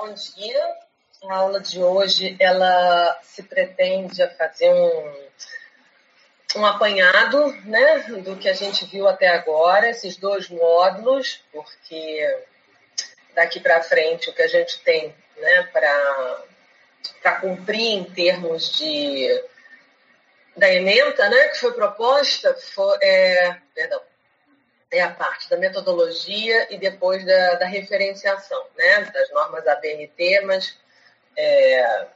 Bom dia. A aula de hoje ela se pretende fazer um, um apanhado né, do que a gente viu até agora, esses dois módulos, porque daqui para frente o que a gente tem né, para cumprir em termos de da ementa né, que foi proposta foi, é, perdão, é a parte da metodologia e depois da, da referenciação, né, das normas ABNT, mas é,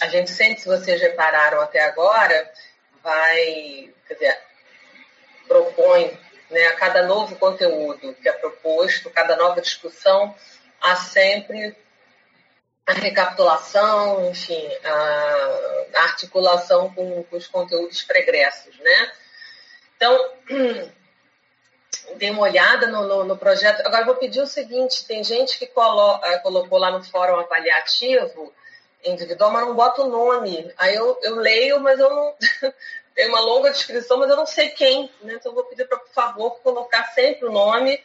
a gente sempre, se vocês repararam até agora, vai, quer dizer, propõe né, a cada novo conteúdo que é proposto, cada nova discussão, há sempre a recapitulação, enfim, a, a articulação com, com, os conteúdos pregressos, né? Então, dei uma olhada no, no, no, projeto. Agora, vou pedir o seguinte: tem gente que colo, uh, colocou lá no fórum avaliativo individual, mas não bota o nome. Aí eu, eu leio, mas eu não. tem uma longa descrição, mas eu não sei quem. Né? Então, vou pedir para, por favor, colocar sempre o nome,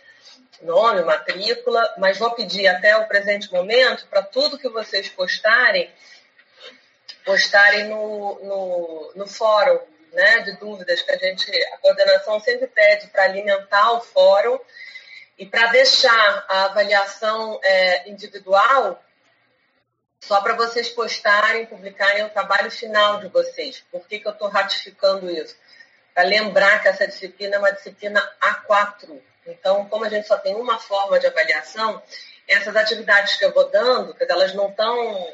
nome, matrícula, mas vou pedir até o presente momento para tudo que vocês postarem, postarem no, no, no fórum né, de dúvidas que a gente, a coordenação sempre pede para alimentar o fórum e para deixar a avaliação é, individual só para vocês postarem, publicarem o trabalho final de vocês. Por que, que eu estou ratificando isso? Para lembrar que essa disciplina é uma disciplina A4. Então, como a gente só tem uma forma de avaliação, essas atividades que eu vou dando, elas não estão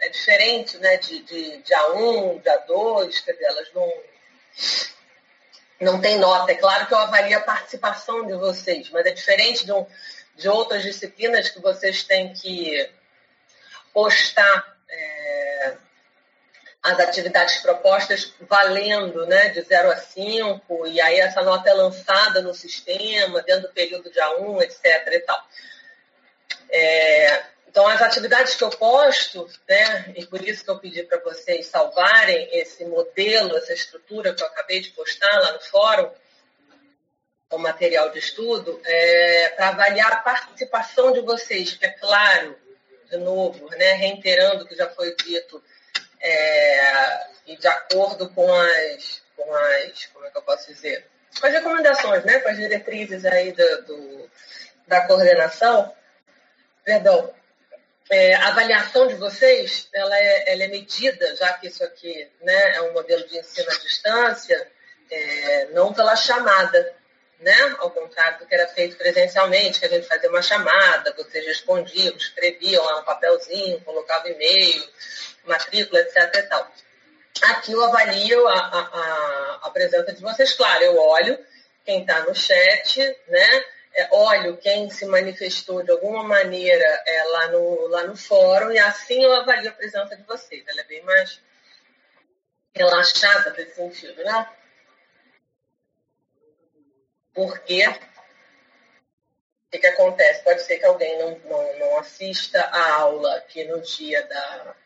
é diferente né, de, de, de A1, de A2, quer dizer, elas não, não tem nota. É claro que eu avalio a participação de vocês, mas é diferente de, um, de outras disciplinas que vocês têm que postar é, as atividades propostas valendo né, de 0 a 5, e aí essa nota é lançada no sistema, dentro do período de A1, etc. E tal. É, então, as atividades que eu posto, né, e por isso que eu pedi para vocês salvarem esse modelo, essa estrutura que eu acabei de postar lá no fórum, o material de estudo, é, para avaliar a participação de vocês, que é claro, de novo, né, reiterando o que já foi dito, é, e de acordo com as, com as, como é que eu posso dizer, com as recomendações, né, com as diretrizes aí do, do da coordenação, perdão, é, a avaliação de vocês, ela é, ela é, medida, já que isso aqui né, é um modelo de ensino à distância, é, não pela chamada, né? Ao contrário do que era feito presencialmente, que a gente fazia uma chamada, vocês respondiam, escreviam lá um papelzinho, colocavam e-mail, matrícula, etc. E tal. Aqui eu avalio a, a, a, a presença de vocês, claro, eu olho quem está no chat, né? É, olho quem se manifestou de alguma maneira é, lá, no, lá no fórum e assim eu avalio a presença de vocês. Ela é bem mais relaxada nesse sentido, né? Porque o que, que acontece? Pode ser que alguém não, não, não assista a aula aqui no dia da,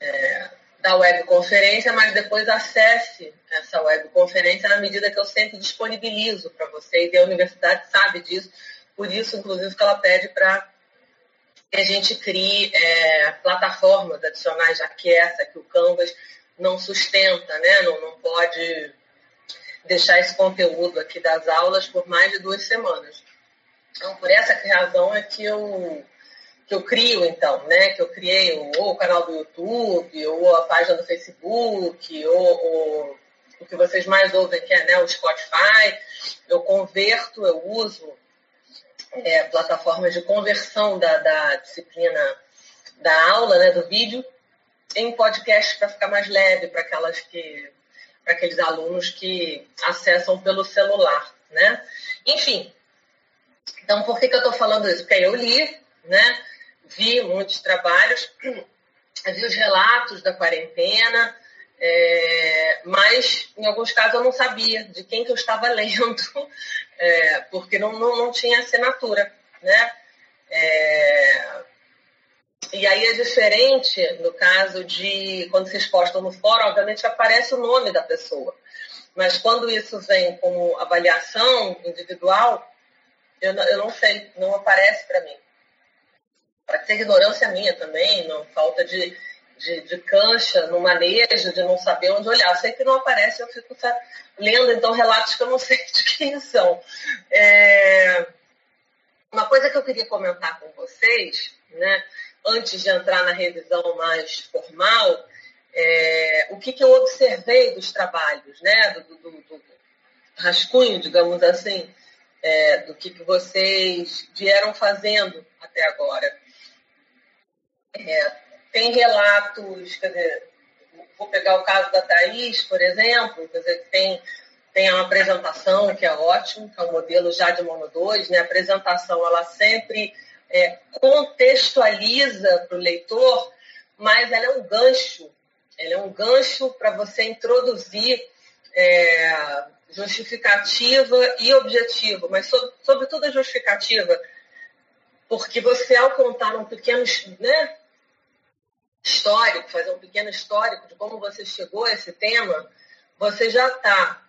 é, da webconferência, mas depois acesse essa webconferência na medida que eu sempre disponibilizo para vocês, e a universidade sabe disso, por isso, inclusive, que ela pede para que a gente crie é, plataformas adicionais, já que essa, que o Canvas não sustenta, né? não, não pode deixar esse conteúdo aqui das aulas por mais de duas semanas. Então, por essa razão é que eu que eu crio, então, né? Que eu criei ou o canal do YouTube, ou a página do Facebook, ou, ou o que vocês mais ouvem, que é né, o Spotify. Eu converto, eu uso é, plataformas de conversão da, da disciplina da aula, né, do vídeo, em podcast para ficar mais leve para aquelas que para aqueles alunos que acessam pelo celular, né? Enfim, então por que, que eu estou falando isso? Porque eu li, né? Vi muitos trabalhos, vi os relatos da quarentena, é, mas em alguns casos eu não sabia de quem que eu estava lendo, é, porque não, não, não, tinha assinatura, né? É, e aí é diferente no caso de quando vocês postam no fórum, obviamente aparece o nome da pessoa. Mas quando isso vem como avaliação individual, eu, eu não sei, não aparece para mim. Pode ser ignorância minha também, não falta de, de, de, cancha no manejo, de não saber onde olhar. sei que não aparece, eu fico tá, lendo então relatos que eu não sei de quem são. É, uma coisa que eu queria comentar com vocês, né, antes de entrar na revisão mais formal, é, o que, que, eu observei dos trabalhos, né, do, do, do rascunho, digamos assim, é, do que, que vocês vieram fazendo até agora. É, tem relatos, quer dizer, vou pegar o caso da Thaís, por exemplo, quer dizer, tem, tem uma apresentação que é ótimo, que é um modelo já de Mono 2, né? A apresentação, ela sempre é, contextualiza para o leitor, mas ela é um gancho, ela é um gancho para você introduzir é, justificativa e objetiva, mas sobre, sobretudo a justificativa, porque você, ao contar um pequeno né, histórico, fazer um pequeno histórico de como você chegou a esse tema, você já está,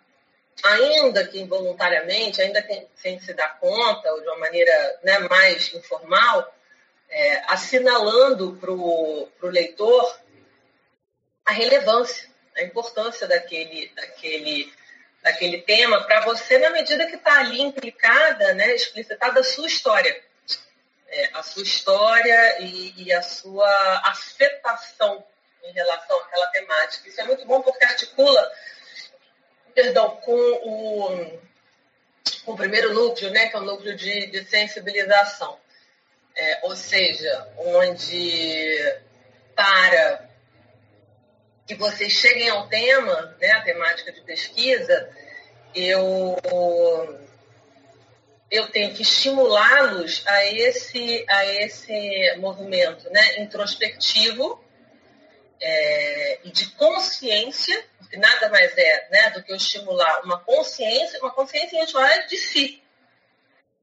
ainda que involuntariamente, ainda que sem se dar conta, ou de uma maneira né, mais informal, é, assinalando para o leitor a relevância, a importância daquele, daquele daquele tema para você na medida que está ali implicada, né, explicitada a sua história. É, a sua história e, e, a sua afetação em relação àquela temática. Isso é muito bom porque articula, perdão, com o, com o primeiro núcleo, né, que é o núcleo de, de sensibilização. É, ou seja, onde para que vocês cheguem ao tema, né, a temática de pesquisa, eu, eu tenho que estimulá-los a esse, a esse movimento né, introspectivo é, e de consciência, porque nada mais é né, do que eu estimular uma consciência, uma consciência individual de si,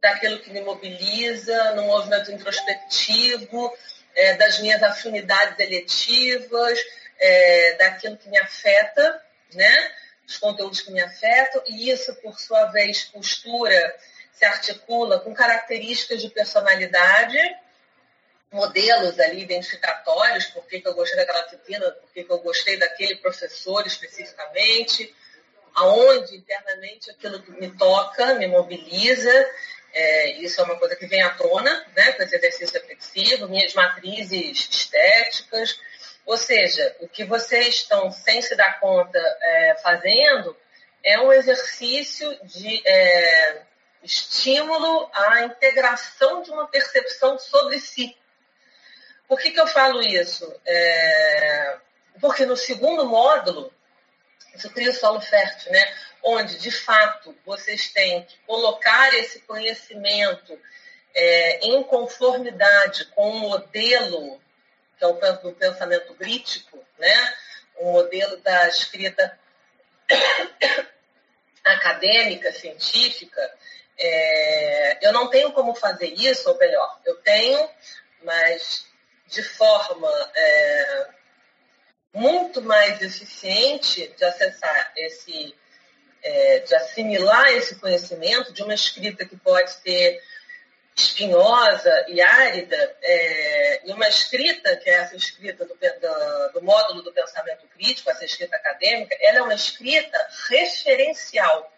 daquilo que me mobiliza, no movimento introspectivo, é, das minhas afinidades eletivas, é, daquilo que me afeta, né? Os conteúdos que me afetam, e isso, por sua vez, postura se articula com características de personalidade, modelos ali identificatórios, por que, que eu gostei daquela disciplina, por que, que eu gostei daquele professor especificamente, aonde internamente aquilo que me toca, me mobiliza, é, isso é uma coisa que vem à tona, né, com esse exercício reflexivo, minhas matrizes estéticas, ou seja, o que vocês estão, sem se dar conta, é, fazendo é um exercício de é, estímulo à integração de uma percepção sobre si. Por que, que eu falo isso? É, porque no segundo módulo, isso cria o solo fértil, né? onde, de fato, vocês têm que colocar esse conhecimento é, em conformidade com o modelo que é o do pensamento crítico, né? um modelo da escrita acadêmica, científica, é, eu não tenho como fazer isso, ou melhor, eu tenho, mas de forma é, muito mais eficiente de acessar esse, é, de assimilar esse conhecimento de uma escrita que pode ser espinhosa e árida, é, e uma escrita, que é essa escrita do, do, do, módulo do pensamento crítico, essa escrita acadêmica, ela é uma escrita referencial.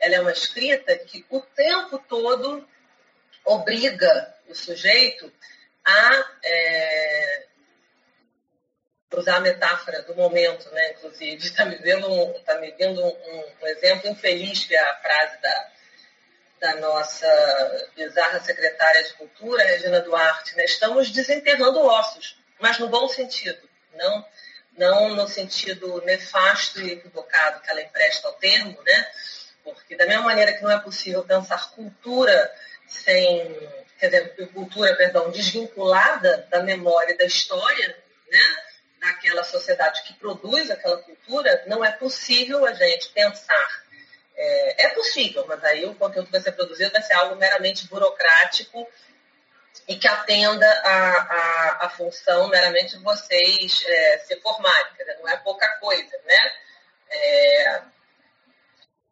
Ela é uma escrita que o tempo todo obriga o sujeito a é, usar a metáfora do momento, né? Inclusive, está me vendo um, tá me vendo um, um exemplo infeliz que é a frase da da nossa bizarra secretária de Cultura, Regina Duarte, né? estamos desenterrando ossos, mas no bom sentido, não, não no sentido nefasto e equivocado que ela empresta ao termo, né? Porque da mesma maneira que não é possível pensar cultura sem, quer dizer, cultura, perdão, desvinculada da memória e da história, né? daquela sociedade que produz aquela cultura, não é possível a gente pensar é, é, possível, mas aí o conteúdo que vai ser produzido vai ser algo meramente burocrático e que atenda a, a, a função meramente de vocês é, se formarem, quer dizer, não é pouca coisa, né? É,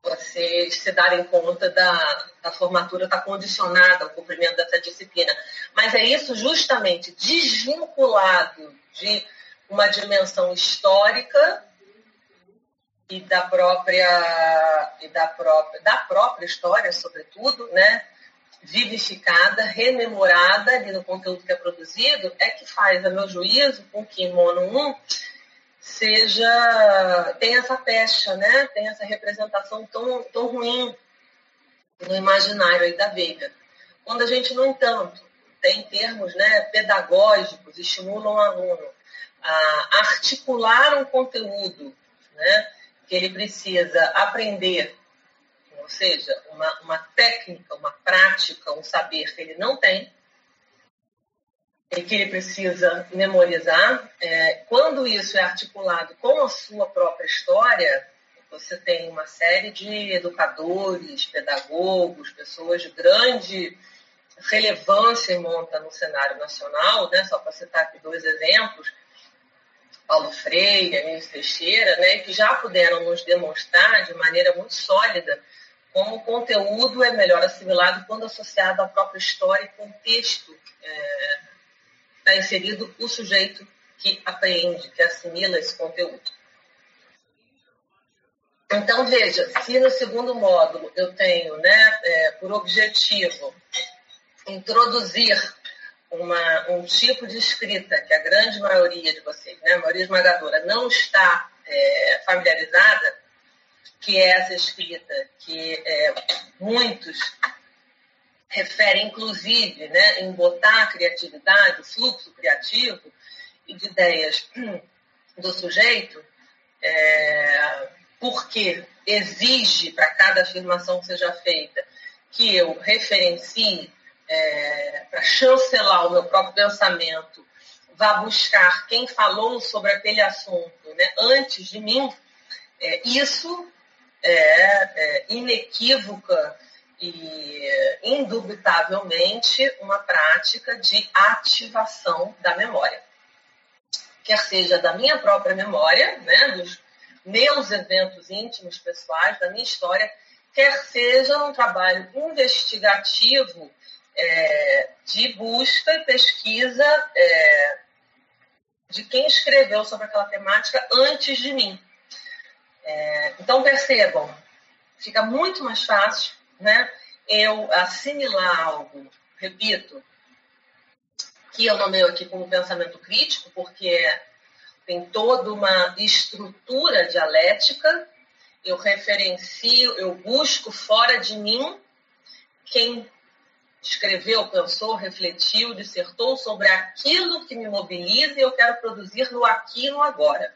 vocês se darem conta da, da formatura estar tá condicionada ao cumprimento dessa disciplina. Mas é isso justamente desvinculado de uma dimensão histórica e da própria e da própria da própria história, sobretudo, né? vivificada, rememorada ali no conteúdo que é produzido, é que faz, a meu juízo, com que Mono 1 seja tem essa pecha, né? Tem essa representação tão, tão ruim no imaginário aí da Veiga. Quando a gente, no entanto, tem termos né, pedagógicos, estimula o aluno a articular um conteúdo né, que ele precisa aprender, ou seja, uma, uma técnica, uma prática, um saber que ele não tem, que ele precisa memorizar. É, quando isso é articulado com a sua própria história, você tem uma série de educadores, pedagogos, pessoas de grande relevância e monta no cenário nacional, né? só para citar aqui dois exemplos, Paulo Freire, Anísio Teixeira, né? que já puderam nos demonstrar de maneira muito sólida como o conteúdo é melhor assimilado quando associado à própria história e contexto é, está inserido o sujeito que apreende, que assimila esse conteúdo. Então, veja, se no segundo módulo eu tenho né, é, por objetivo introduzir uma, um tipo de escrita que a grande maioria de vocês, né, a maioria esmagadora, não está é, familiarizada, que é essa escrita que é, muitos referem, inclusive, né, em botar a criatividade, fluxo criativo e de ideias do sujeito, é, porque exige para cada afirmação que seja feita que eu referencie é, para chancelar o meu próprio pensamento, vá buscar quem falou sobre aquele assunto né, antes de mim, é, isso é, é inequívoca e indubitavelmente uma prática de ativação da memória. Quer seja da minha própria memória, né, dos meus eventos íntimos pessoais, da minha história, quer seja um trabalho investigativo é, de busca e pesquisa é, de quem escreveu sobre aquela temática antes de mim. É, então percebam, fica muito mais fácil né, eu assimilar algo, repito, que eu nomeio aqui como pensamento crítico, porque tem toda uma estrutura dialética, eu referencio, eu busco fora de mim quem escreveu, pensou, refletiu, dissertou sobre aquilo que me mobiliza e eu quero produzir no aqui e no agora.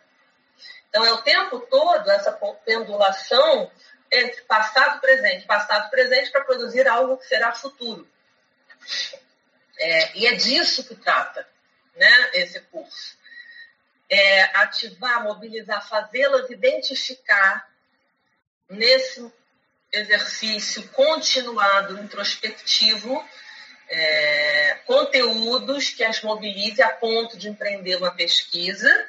Então, é o tempo todo essa pendulação entre passado presente, passado presente para produzir algo que será futuro. É, e é disso que trata né, esse curso. É ativar, mobilizar, fazê-las identificar nesse exercício continuado, introspectivo, é, conteúdos que as mobilize a ponto de empreender uma pesquisa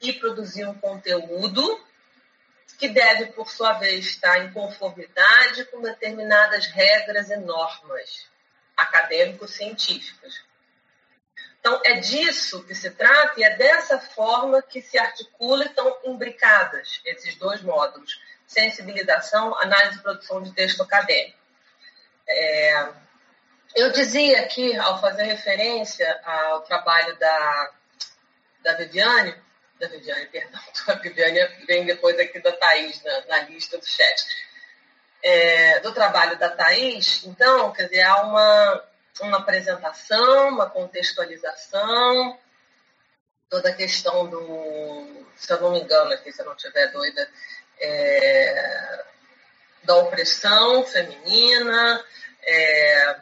e produzir um conteúdo que deve, por sua vez, estar em conformidade com determinadas regras e normas acadêmico-científicas. Então, é disso que se trata e é dessa forma que se articulam e estão imbricadas esses dois módulos: sensibilização, análise e produção de texto acadêmico. É, eu dizia aqui, ao fazer referência ao trabalho da, da Viviane, da Viviane, perdão, a Viviane vem depois aqui da Thaís na, na lista do chat. É, do trabalho da Thaís, então, quer dizer, há uma, uma apresentação, uma contextualização, toda a questão do, se eu não me engano aqui, se eu não estiver doida, é, da opressão feminina, é,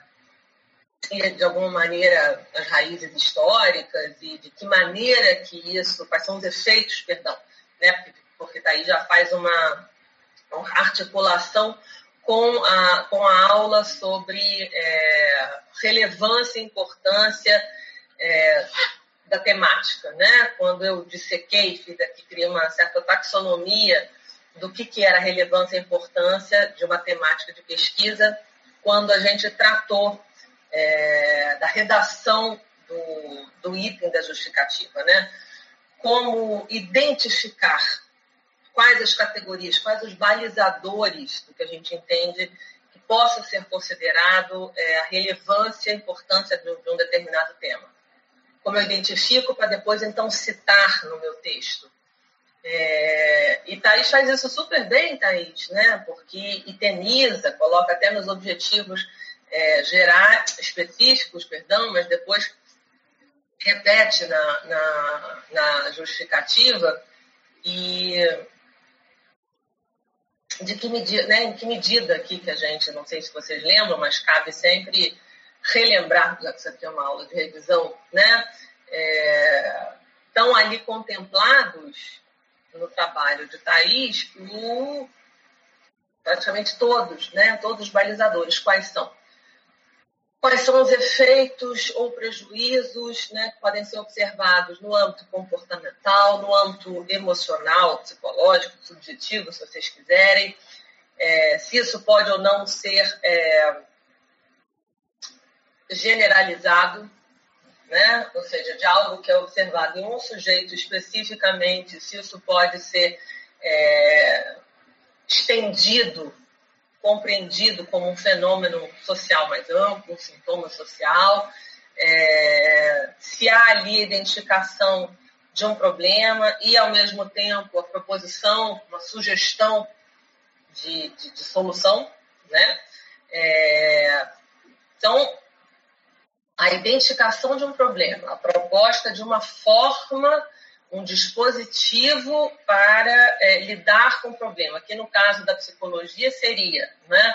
de alguma maneira as raízes históricas e de que maneira que isso, quais são os efeitos, perdão, né? porque, daí já faz uma, uma articulação com a, com a aula sobre é, relevância e importância é, da temática. Né? Quando eu dissequei, fiz aqui, criei uma certa taxonomia do que, que era relevância e importância de uma temática de pesquisa quando a gente tratou é, da redação do, do item da justificativa, né? Como identificar quais as categorias, quais os balizadores do que a gente entende que possa ser considerado é, a relevância e a importância de, de um determinado tema. Como eu identifico para depois então citar no meu texto. É, e Thaís faz isso super bem, Thaís, né? porque itemiza, coloca até nos objetivos é, gerar, específicos, perdão, mas depois repete na, na, na justificativa e de que medida, né, em que medida aqui que a gente, não sei se vocês lembram, mas cabe sempre relembrar, já que isso aqui é uma aula de revisão, né, é, estão ali contemplados no trabalho de Thais o, praticamente todos, né, todos os balizadores, quais são? Quais são os efeitos ou prejuízos né, que podem ser observados no âmbito comportamental, no âmbito emocional, psicológico, subjetivo, se vocês quiserem, é, se isso pode ou não ser é, generalizado, né? ou seja, de algo que é observado em um sujeito especificamente, se isso pode ser é, estendido compreendido como um fenômeno social mais amplo, um sintoma social, é, se há ali a identificação de um problema e, ao mesmo tempo, a proposição, uma sugestão de, de, de solução, né? É, então, a identificação de um problema, a proposta de uma forma um dispositivo para é, lidar com o problema, que no caso da psicologia seria né,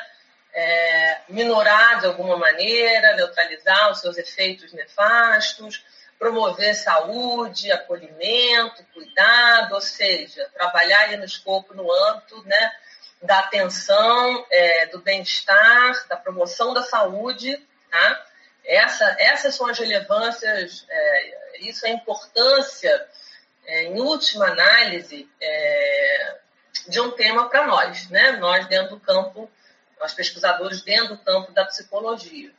é, minorar de alguma maneira, neutralizar os seus efeitos nefastos, promover saúde, acolhimento, cuidado, ou seja, trabalhar ali no escopo, no âmbito né, da atenção, é, do bem-estar, da promoção da saúde. Tá? Essa, essas são as relevâncias, é, isso é a importância é, em última análise, é, de um tema para nós, né? Nós dentro do campo, nós pesquisadores dentro do campo da psicologia.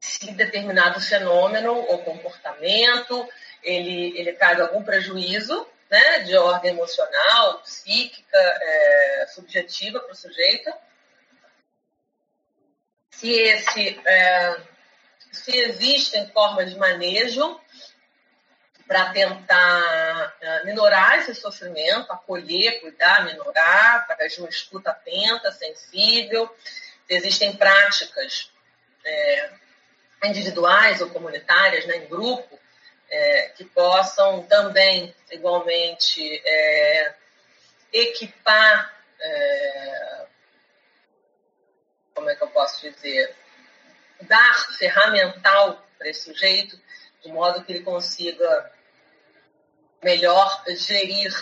Se determinado fenômeno ou comportamento ele, ele traz algum prejuízo, né, de ordem emocional, psíquica, é, subjetiva para o sujeito, se esse é, se existem formas de manejo para tentar uh, minorar esse sofrimento, acolher, cuidar, minorar, através de uma escuta atenta, sensível. Existem práticas é, individuais ou comunitárias, né, em grupo, é, que possam também, igualmente, é, equipar, é, como é que eu posso dizer, dar ferramental para esse sujeito, de modo que ele consiga melhor gerir,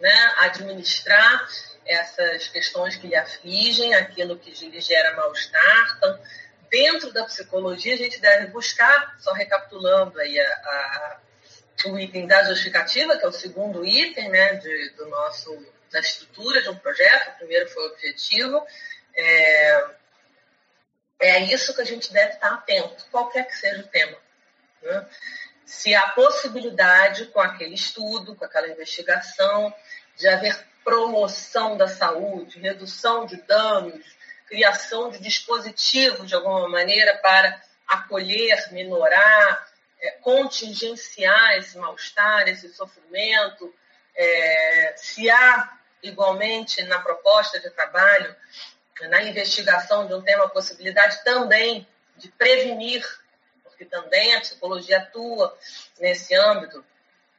né, administrar essas questões que lhe afligem, aquilo que lhe gera mal-estar. Então, dentro da psicologia, a gente deve buscar, só recapitulando aí a, a, o item da justificativa, que é o segundo item né, de, do nosso, da estrutura de um projeto, o primeiro foi o objetivo, é, é isso que a gente deve estar atento, qualquer que seja o tema. Né? Se há possibilidade, com aquele estudo, com aquela investigação, de haver promoção da saúde, redução de danos, criação de dispositivos, de alguma maneira, para acolher, minorar, é, contingenciar esse mal-estar, esse sofrimento. É, se há, igualmente, na proposta de trabalho, na investigação de um tema, a possibilidade também de prevenir que também a psicologia atua nesse âmbito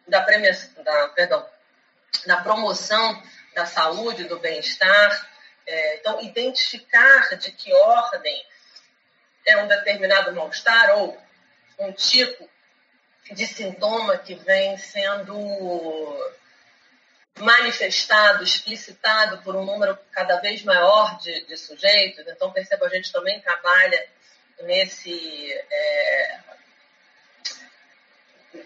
da, da, perdão, da promoção da saúde, do bem-estar. É, então, identificar de que ordem é um determinado mal-estar ou um tipo de sintoma que vem sendo manifestado, explicitado por um número cada vez maior de, de sujeitos. Então, perceba, a gente também trabalha nesse, é,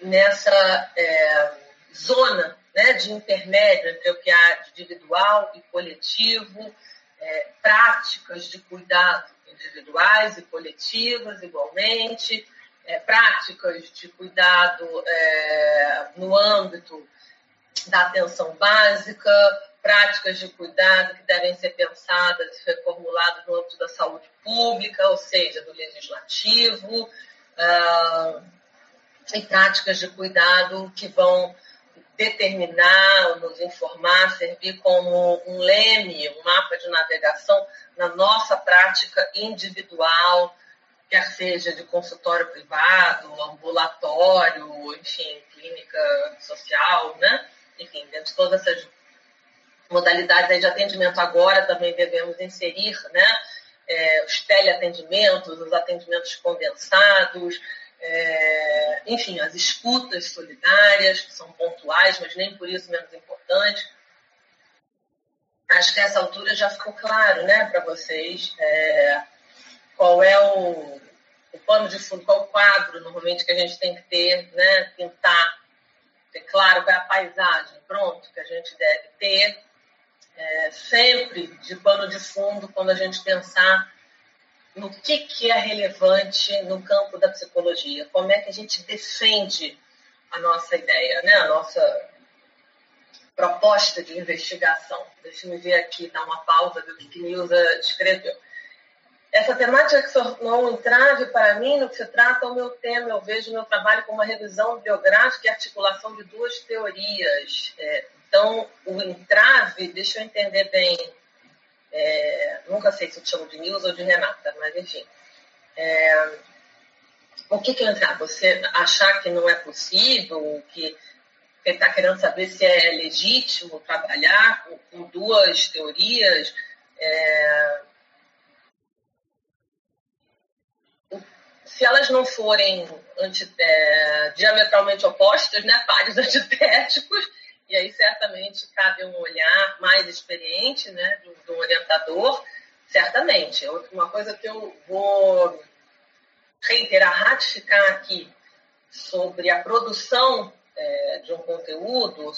nessa é, zona né, de intermédio entre o que há individual e coletivo, é, práticas de cuidado individuais e coletivas igualmente, é, práticas de cuidado é, no âmbito da atenção básica, práticas de cuidado que devem ser pensadas e reformuladas no âmbito da saúde pública, ou seja, do legislativo, uh, e práticas de cuidado que vão determinar, nos informar, servir como um leme, um mapa de navegação na nossa prática individual, quer seja de consultório privado, ambulatório, enfim, clínica social, né? Enfim, dentro de todas essas modalidades de atendimento agora também devemos inserir, né? É, os teleatendimentos, os atendimentos condensados, é, enfim, as escutas solidárias, que são pontuais, mas nem por isso menos importantes. Acho que essa altura já ficou claro né, para vocês é, qual é o, o pano de fundo, qual o quadro normalmente que a gente tem que ter, né, pintar, ter claro é a paisagem, pronto, que a gente deve ter, é, sempre de pano de fundo quando a gente pensar no que, que é relevante no campo da psicologia, como é que a gente defende a nossa ideia, né? a nossa proposta de investigação. Deixa eu ver aqui, dar uma pausa do que Nilza escreveu. Essa temática que se tornou um entrave para mim no que se trata o meu tema. Eu vejo meu trabalho como uma revisão biográfica e articulação de duas teorias. É, então, o entrave, deixa eu entender bem, é, nunca sei se eu te chamo de Nilza ou de Renata, mas enfim. É, o que, que é entrar? Você achar que não é possível, que está querendo saber se é legítimo trabalhar com, com duas teorias. É, se elas não forem anti, é, diametralmente opostas, né, pares antitéticos, e aí certamente cabe um olhar mais experiente né, do, do orientador, certamente. Uma coisa que eu vou reiterar, ratificar aqui sobre a produção é, de um conteúdo,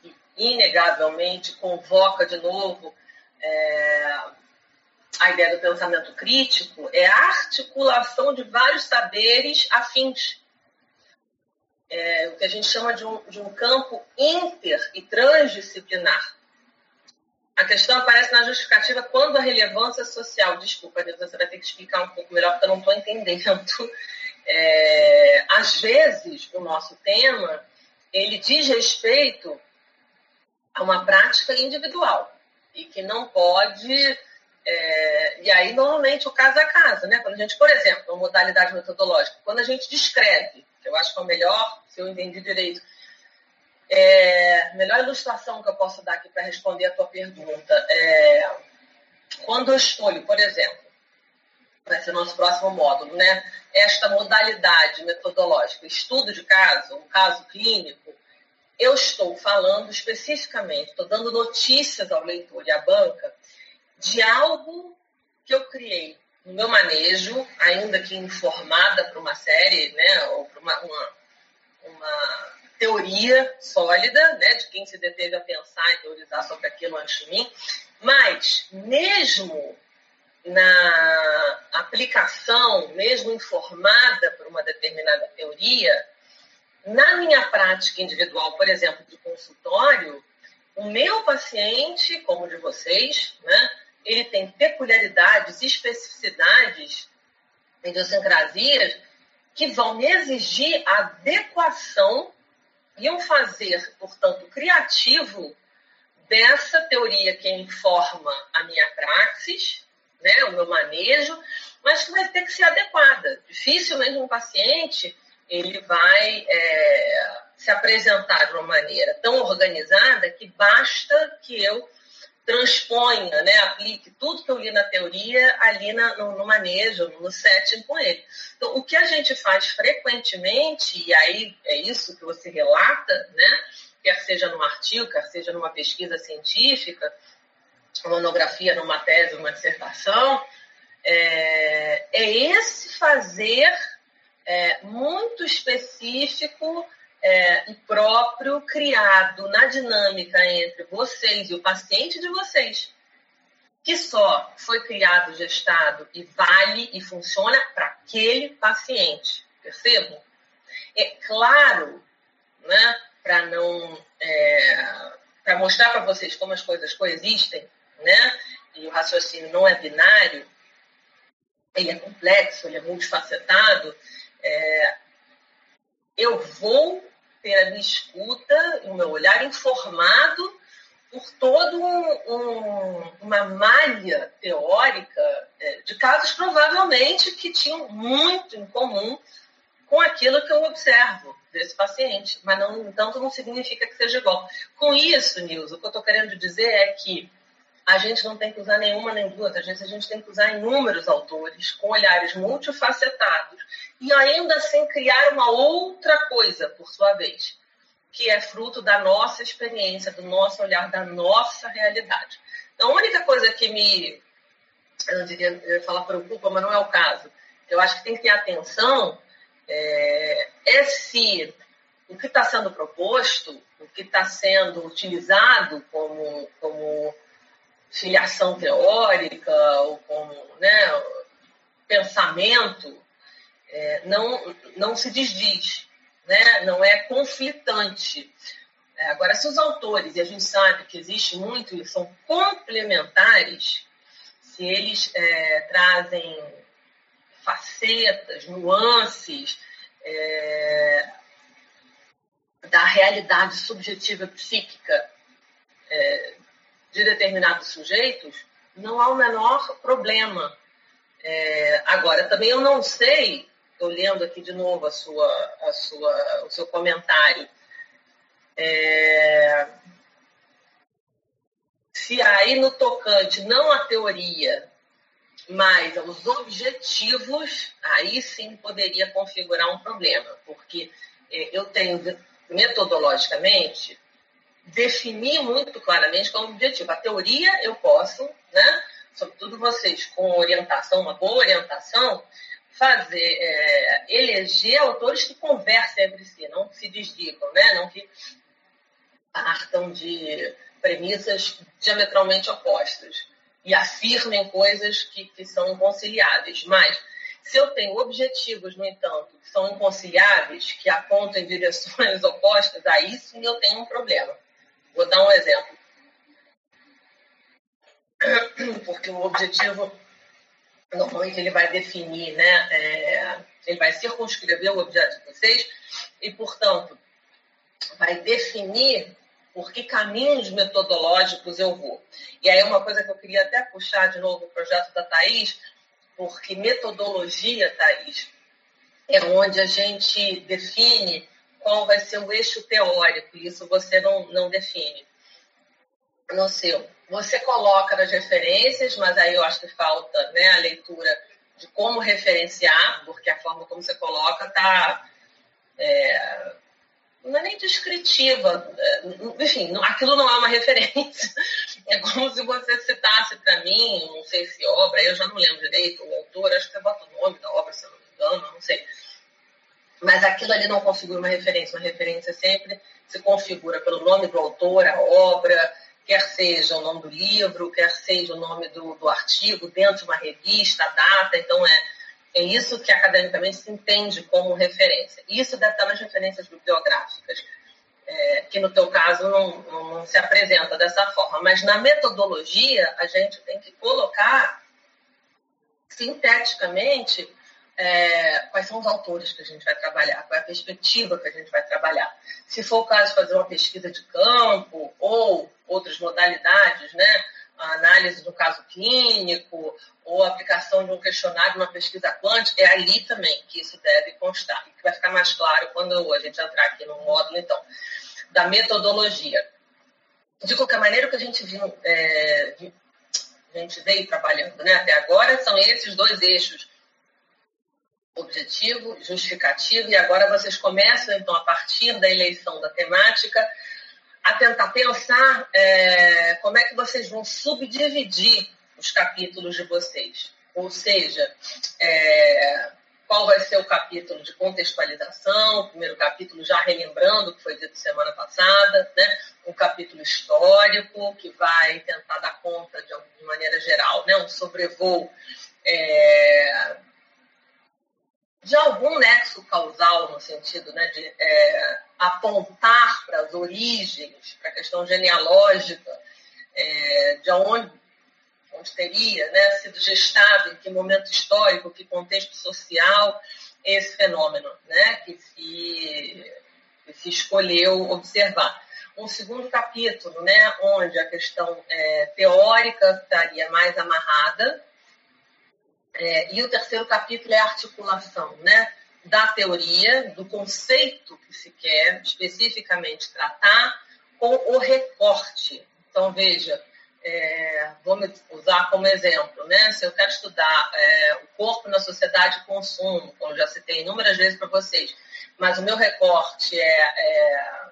que inegavelmente convoca de novo é, a ideia do pensamento crítico, é a articulação de vários saberes afins é, o que a gente chama de um, de um campo inter e transdisciplinar. A questão aparece na justificativa quando a relevância social. Desculpa, você vai ter que explicar um pouco melhor, porque eu não estou entendendo. É, às vezes, o nosso tema ele diz respeito a uma prática individual e que não pode. É, e aí, normalmente, o caso a caso, né? Quando a gente, por exemplo, uma modalidade metodológica, quando a gente descreve que eu acho que é o melhor, se eu entendi direito. É, melhor ilustração que eu posso dar aqui para responder a tua pergunta é quando eu escolho, por exemplo, vai ser o nosso próximo módulo, né? Esta modalidade metodológica, estudo de caso, um caso clínico, eu estou falando especificamente, estou dando notícias ao leitor e à banca de algo que eu criei no meu manejo, ainda que informada para uma série, né, ou para uma, uma, uma, teoria sólida, né, de quem se deteve a pensar e teorizar sobre aquilo antes de mim, mas mesmo na aplicação, mesmo informada por uma determinada teoria, na minha prática individual, por exemplo, de consultório, o meu paciente, como o de vocês, né, ele tem peculiaridades, especificidades, idiosincrasias que vão exigir adequação e um fazer, portanto, criativo dessa teoria que informa a minha praxis, né, o meu manejo, mas que vai ter que ser adequada. Dificilmente um paciente ele vai é, se apresentar de uma maneira tão organizada que basta que eu transponha, né, aplique tudo que eu li na teoria ali na, no, no, manejo, no setting com ele. Então, o que a gente faz frequentemente, e aí é isso que você relata, né, quer seja num artigo, quer seja numa pesquisa científica, monografia, numa tese, uma dissertação, é, é esse fazer é, muito específico é, próprio criado na dinâmica entre vocês e o paciente de vocês, que só foi criado, gestado e vale e funciona para aquele paciente. Percebam? É claro, né, para não é, para mostrar para vocês como as coisas coexistem, né? E o raciocínio não é binário, ele é complexo, ele é multifacetado. É, eu vou ter a minha escuta, o meu olhar informado por toda um, um, uma malha teórica é, de casos provavelmente que tinham muito em comum com aquilo que eu observo desse paciente, mas não, no entanto não significa que seja igual. Com isso, Nilson, o que eu estou querendo dizer é que a gente não tem que usar nenhuma nem duas, às vezes a gente tem que usar inúmeros autores com olhares multifacetados e ainda assim criar uma outra coisa, por sua vez, que é fruto da nossa experiência, do nosso olhar, da nossa realidade. Então, a única coisa que me, eu não diria eu falar preocupa, mas não é o caso, eu acho que tem que ter atenção é, é se o que está sendo proposto, o que está sendo utilizado como, como filiação teórica ou como né, pensamento, é, não, não se desdiz, né? não é conflitante. É, agora, se os autores, e a gente sabe que existe muito, e são complementares, se eles é, trazem facetas, nuances é, da realidade subjetiva psíquica é, de determinados sujeitos, não há o menor problema. É, agora, também eu não sei, estou lendo aqui de novo a sua, a sua, o seu comentário, é, se aí no tocante, não a teoria, mas os objetivos, aí sim poderia configurar um problema, porque é, eu tenho metodologicamente definir muito claramente qual é o objetivo. A teoria eu posso, né, sobretudo vocês com orientação, uma boa orientação, fazer, é, eleger autores que conversem entre si, não que se desdigam, né, não que partam de premissas diametralmente opostas e afirmem coisas que, que são inconciliáveis. Mas, se eu tenho objetivos, no entanto, que são inconciliáveis, que apontam em direções opostas, aí sim eu tenho um problema. Vou dar um exemplo. Porque o objetivo, normalmente, ele vai definir, né? É, ele vai circunscrever o objeto de vocês e, portanto, vai definir por que caminhos metodológicos eu vou. E aí uma coisa que eu queria até puxar de novo o projeto da Thaís, porque metodologia, Thaís, é onde a gente define qual vai ser o eixo teórico, isso você não, não define no seu. Você coloca nas referências, mas aí eu acho que falta né, a leitura de como referenciar, porque a forma como você coloca está é, não é nem descritiva, é, enfim, aquilo não é uma referência. É como se você citasse para mim, não sei se obra, eu já não lembro direito, o autor, acho que você bota o nome da obra, se eu não me engano, não sei. Mas aquilo ali não configura uma referência. Uma referência sempre se configura pelo nome do autor, a obra, quer seja o nome do livro, quer seja o nome do, do artigo, dentro de uma revista, a data. Então, é, é isso que academicamente se entende como referência. Isso deve estar nas referências bibliográficas, é, que no teu caso não, não, não, se apresenta dessa forma. Mas na metodologia, a gente tem que colocar sinteticamente é, quais são os autores que a gente vai trabalhar, qual é a perspectiva que a gente vai trabalhar. Se for o caso de fazer uma pesquisa de campo ou outras modalidades, né? a análise do caso clínico ou aplicação de um questionário numa pesquisa quântica, é ali também que isso deve constar. E que vai ficar mais claro quando a gente entrar aqui no módulo, então, da metodologia. De qualquer maneira, o que a gente viu, é, a gente veio trabalhando né, até agora são esses dois eixos objetivo, justificativo, e agora vocês começam, então, a partir da eleição da temática, a tentar pensar é, como é que vocês vão subdividir os capítulos de vocês. Ou seja, é, qual vai ser o capítulo de contextualização, o primeiro capítulo já relembrando o que foi dito semana passada, né? um capítulo histórico que vai tentar dar conta de, de maneira geral, né? um sobrevoo é, de algum nexo causal, no sentido né, de é, apontar para as origens, para a questão genealógica, é, de onde, onde teria né, sido gestado, em que momento histórico, que contexto social esse fenômeno né, que, se, que se escolheu observar. Um segundo capítulo, né, onde a questão é, teórica estaria mais amarrada, é, e o terceiro capítulo é a articulação né, da teoria, do conceito que se quer especificamente tratar, com o recorte. Então, veja, é, vamos usar como exemplo, né? Se eu quero estudar é, o corpo na sociedade de consumo, como já citei inúmeras vezes para vocês, mas o meu recorte é, é,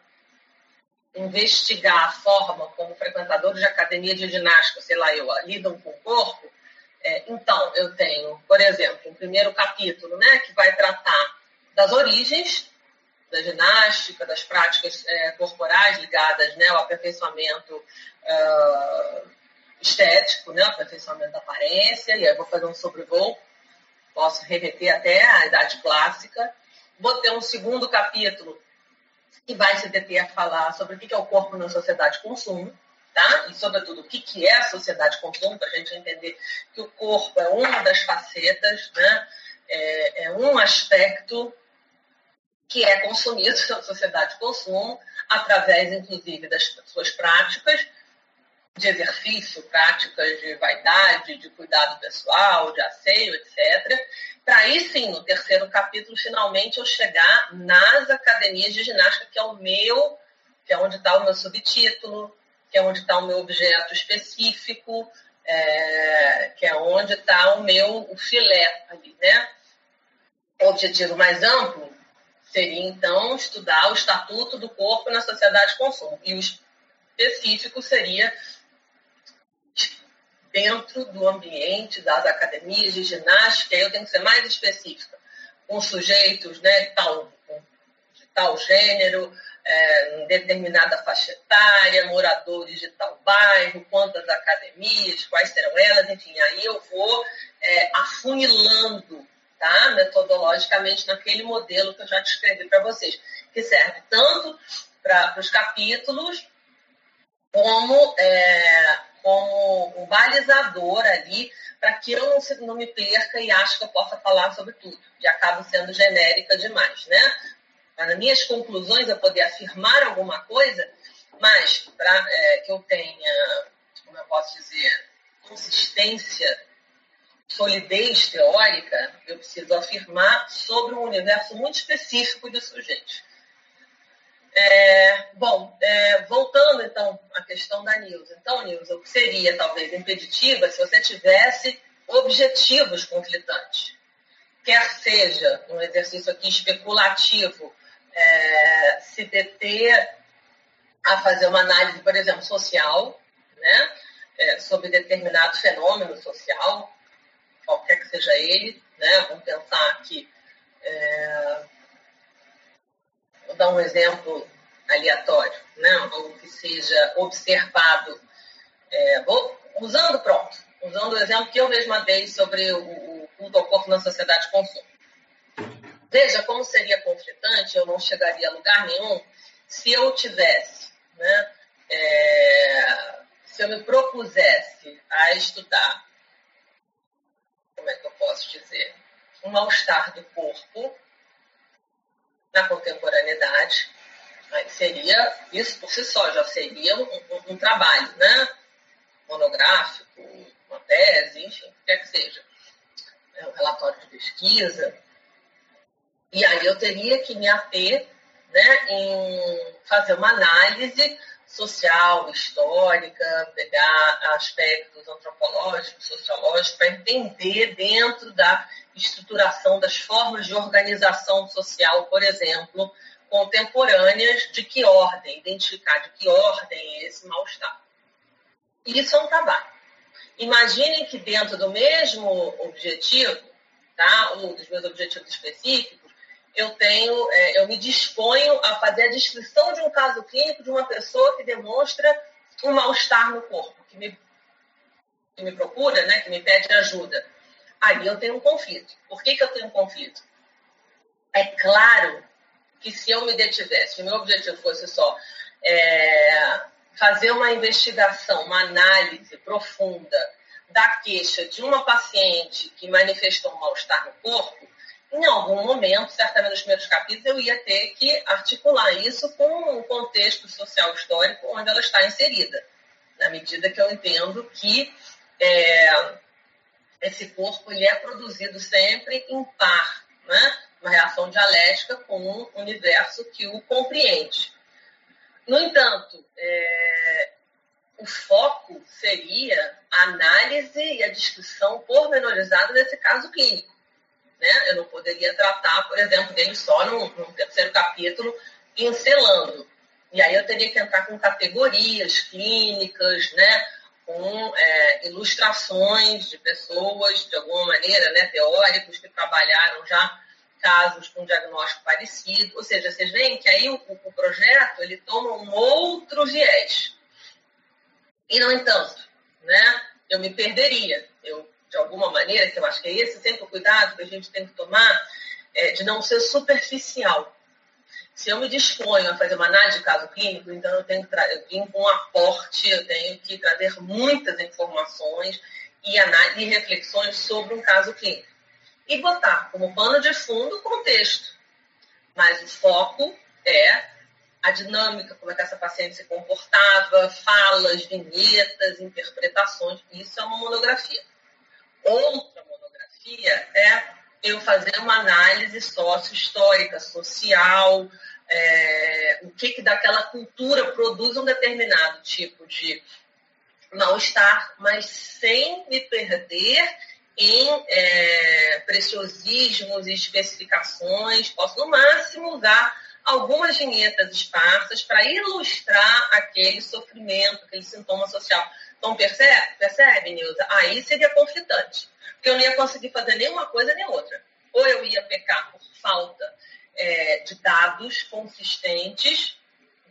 investigar a forma como frequentadores de academia de ginástica, sei lá, eu lidam com o corpo, é, então, eu tenho, por exemplo, um primeiro capítulo né, que vai tratar das origens da ginástica, das práticas é, corporais ligadas né, ao aperfeiçoamento uh, estético, né, aperfeiçoamento da aparência, e aí eu vou fazer um sobrevoo, posso remeter até à idade clássica. Vou ter um segundo capítulo que vai se deter a falar sobre o que é o corpo na sociedade de consumo, tá? E, sobretudo, o que, que é a sociedade de consumo, para a gente entender que o corpo é uma das facetas, né? É, é, um aspecto que é consumido na sociedade de consumo, através, inclusive, das suas práticas de exercício, práticas de vaidade, de cuidado pessoal, de asseio, etc. Para aí sim, no terceiro capítulo, finalmente eu chegar nas academias de ginástica, que é o meu, que é onde está o meu subtítulo, que é onde está o meu objeto específico, é, que é onde está o meu o filé ali, né? O objetivo mais amplo seria, então, estudar o estatuto do corpo na sociedade de consumo. E o específico seria dentro do ambiente das academias de ginástica, eu tenho que ser mais específica, com sujeitos né, tal, de tal gênero, é, determinada faixa etária, moradores de tal bairro, quantas academias, quais serão elas, enfim, aí eu vou é, afunilando tá, metodologicamente naquele modelo que eu já descrevi para vocês, que serve tanto para os capítulos como, é, como um balizador ali para que eu não, não me perca e acho que eu possa falar sobre tudo. E acabo sendo genérica demais, né? Nas minhas conclusões eu poder afirmar alguma coisa, mas para é, que eu tenha, como eu posso dizer, consistência, solidez teórica, eu preciso afirmar sobre um universo muito específico de sujeitos. É, bom, é, voltando então à questão da Nilza. Então, o que seria talvez impeditiva se você tivesse objetivos conflitantes? Quer seja um exercício aqui especulativo é, se deter a fazer uma análise, por exemplo, social, né, é, sobre determinado fenômeno social, qualquer que seja ele, né, vamos pensar aqui, é, vou dar um exemplo aleatório, né, algo que seja observado, é, vou, usando, pronto, usando o exemplo que eu mesma dei sobre o, o culto ao corpo na sociedade de consumo. Veja como seria conflitante, eu não chegaria a lugar nenhum se eu tivesse, né, é, se eu me propusesse a estudar, como é que eu posso dizer, um mal-estar do corpo na contemporaneidade, seria, isso por si só já seria um, um, um trabalho, né, monográfico, uma tese, enfim, o que quer que seja, é um relatório de pesquisa, e aí eu teria que me ater né, em fazer uma análise social, histórica, pegar aspectos antropológicos, sociológicos, para entender dentro da estruturação das formas de organização social, por exemplo, contemporâneas, de que ordem, identificar de que ordem é esse mal-estar. Isso é um trabalho. Imaginem que dentro do mesmo objetivo, tá? ou dos meus objetivos específicos, eu tenho, é, eu me disponho a fazer a descrição de um caso clínico de uma pessoa que demonstra um mal-estar no corpo, que me, que me procura, né, que me pede ajuda. Aí eu tenho um conflito. Por que, que eu tenho um conflito? É claro que se eu me detivesse, se meu objetivo fosse só é, fazer uma investigação, uma análise profunda da queixa de uma paciente que manifestou um mal-estar no corpo, em algum momento, certamente nos primeiros capítulos, eu ia ter que articular isso com um contexto social histórico onde ela está inserida, na medida que eu entendo que é, esse corpo ele é produzido sempre em par, né? uma reação dialética com um universo que o compreende. No entanto, é, o foco seria a análise e a descrição pormenorizada desse caso clínico. Né? Eu não poderia tratar, por exemplo, dele só no, no terceiro capítulo, pincelando. E aí eu teria que entrar com categorias clínicas, né? com é, ilustrações de pessoas, de alguma maneira, né? teóricos que trabalharam já casos com diagnóstico parecido. Ou seja, vocês veem que aí o, o projeto ele toma um outro viés. E, no entanto, né, eu me perderia. De alguma maneira, que eu acho que é esse sempre o cuidado que a gente tem que tomar, é, de não ser superficial. Se eu me disponho a fazer uma análise de caso clínico, então eu tenho que vim com um aporte, eu tenho que trazer muitas informações e, e reflexões sobre um caso clínico. E botar como pano de fundo o contexto. Mas o foco é a dinâmica, como é que essa paciente se comportava, falas, vinhetas, interpretações. Isso é uma monografia. Outra monografia é eu fazer uma análise sócio-histórica, social, é, o que, que daquela cultura produz um determinado tipo de mal-estar, mas sem me perder em é, preciosismos e especificações. Posso, no máximo, usar algumas vinhetas esparsas para ilustrar aquele sofrimento, aquele sintoma social. Então, percebe, percebe, Nilza? Aí seria conflitante, porque eu não ia conseguir fazer nenhuma coisa nem outra. Ou eu ia pecar por falta é, de dados consistentes,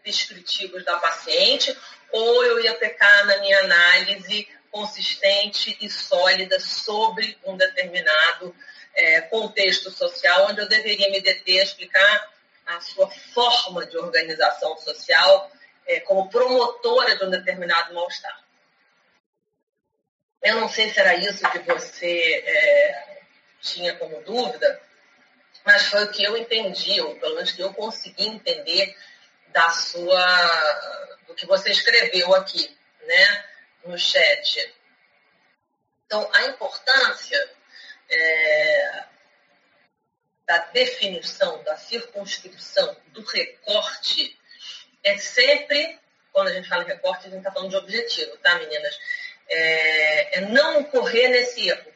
descritivos da paciente, ou eu ia pecar na minha análise consistente e sólida sobre um determinado é, contexto social, onde eu deveria me deter a explicar a sua forma de organização social é, como promotora de um determinado mal-estar. Eu não sei se era isso que você é, tinha como dúvida, mas foi o que eu entendi, ou pelo menos que eu consegui entender da sua, do que você escreveu aqui, né, no chat. Então, a importância é, da definição, da circunscrição, do recorte, é sempre, quando a gente fala em recorte, a gente está falando de objetivo, tá, meninas? É, é não correr nesse erro,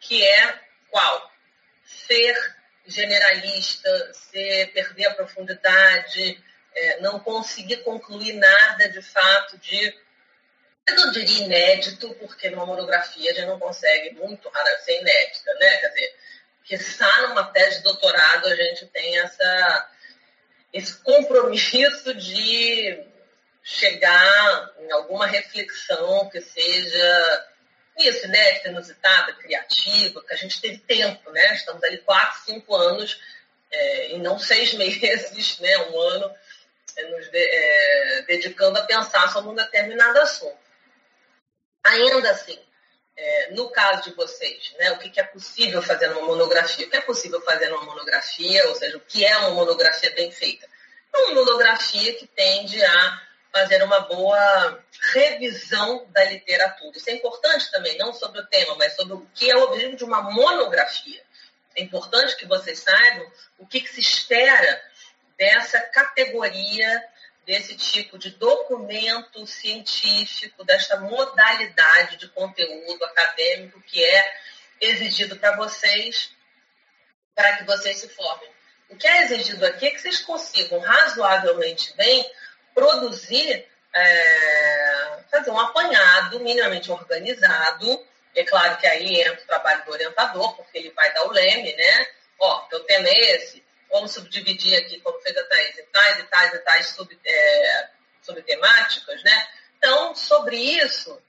que é qual? Ser generalista, ser, perder a profundidade, é, não conseguir concluir nada de fato de. Eu não diria inédito, porque numa monografia a gente não consegue muito raro ser inédita, né? Quer dizer, que está numa tese de doutorado a gente tem essa, esse compromisso de chegar em alguma reflexão que seja isso, né, inusitada, criativa, que a gente teve tempo, né? Estamos ali quatro, cinco anos é, e não seis meses, né, um ano, é, nos de, é, dedicando a pensar sobre um determinado assunto. Ainda assim, é, no caso de vocês, né, o que, que é possível fazer numa monografia? O que é possível fazer numa monografia, ou seja, o que é uma monografia bem feita? Uma monografia que tende a fazer uma boa revisão da literatura. Isso é importante também, não sobre o tema, mas sobre o que é o objetivo de uma monografia. É importante que vocês saibam o que, que se espera dessa categoria, desse tipo de documento científico, desta modalidade de conteúdo acadêmico que é exigido para vocês, para que vocês se formem. O que é exigido aqui é que vocês consigam razoavelmente bem produzir, é, fazer um apanhado minimamente organizado É claro que aí entra o trabalho do orientador, porque ele vai dar o leme, né? Ó, teu tema é esse, vamos subdividir aqui, como fez a Thaís, em tais e tais e tais é, subtemáticas, né? Então, sobre isso,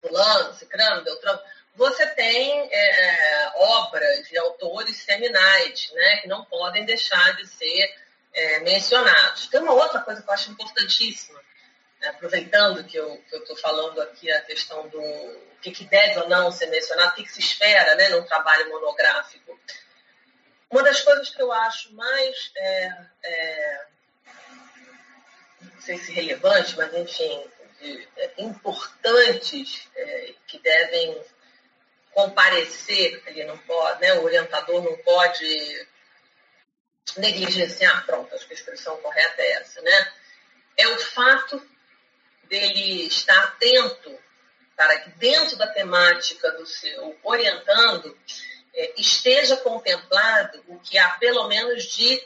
fulano, cicrano, beltrano, você tem é, é, obras de autores seminais, né, que não podem deixar de ser é, mencionados. Tem uma outra coisa que eu acho importantíssima, né, aproveitando que eu estou falando aqui a questão do que, que, deve ou não ser mencionado, o que, que se espera né, num trabalho monográfico. Uma das coisas que eu acho mais, é, é, não sei se relevante, mas enfim, de, é, importantes é, que devem comparecer, ele não pode, né, o orientador não pode negligenciar, pronto, acho que a expressão correta é essa, né? É o fato dele estar atento para que dentro da temática do seu orientando é, esteja contemplado o que há pelo menos de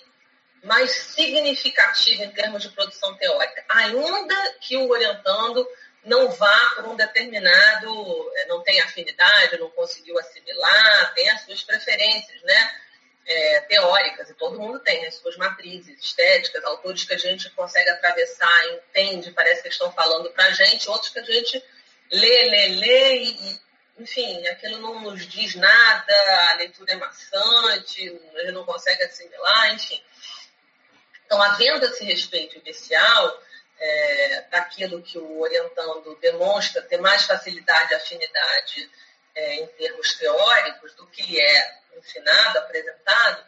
mais significativo em termos de produção teórica, ainda que o orientando não vá por um determinado, é, não tem afinidade, não conseguiu assimilar, tem as suas preferências, né? É, teóricas, e todo mundo tem as suas matrizes estéticas, autores que a gente consegue atravessar, entende, parece que estão falando para a gente, outros que a gente lê, lê, lê, e, enfim, aquilo não nos diz nada, a leitura é maçante, a gente não consegue assimilar, enfim. Então, havendo esse respeito inicial, é, daquilo que o orientando demonstra ter mais facilidade e afinidade é, em termos teóricos do que é ensinado, apresentado,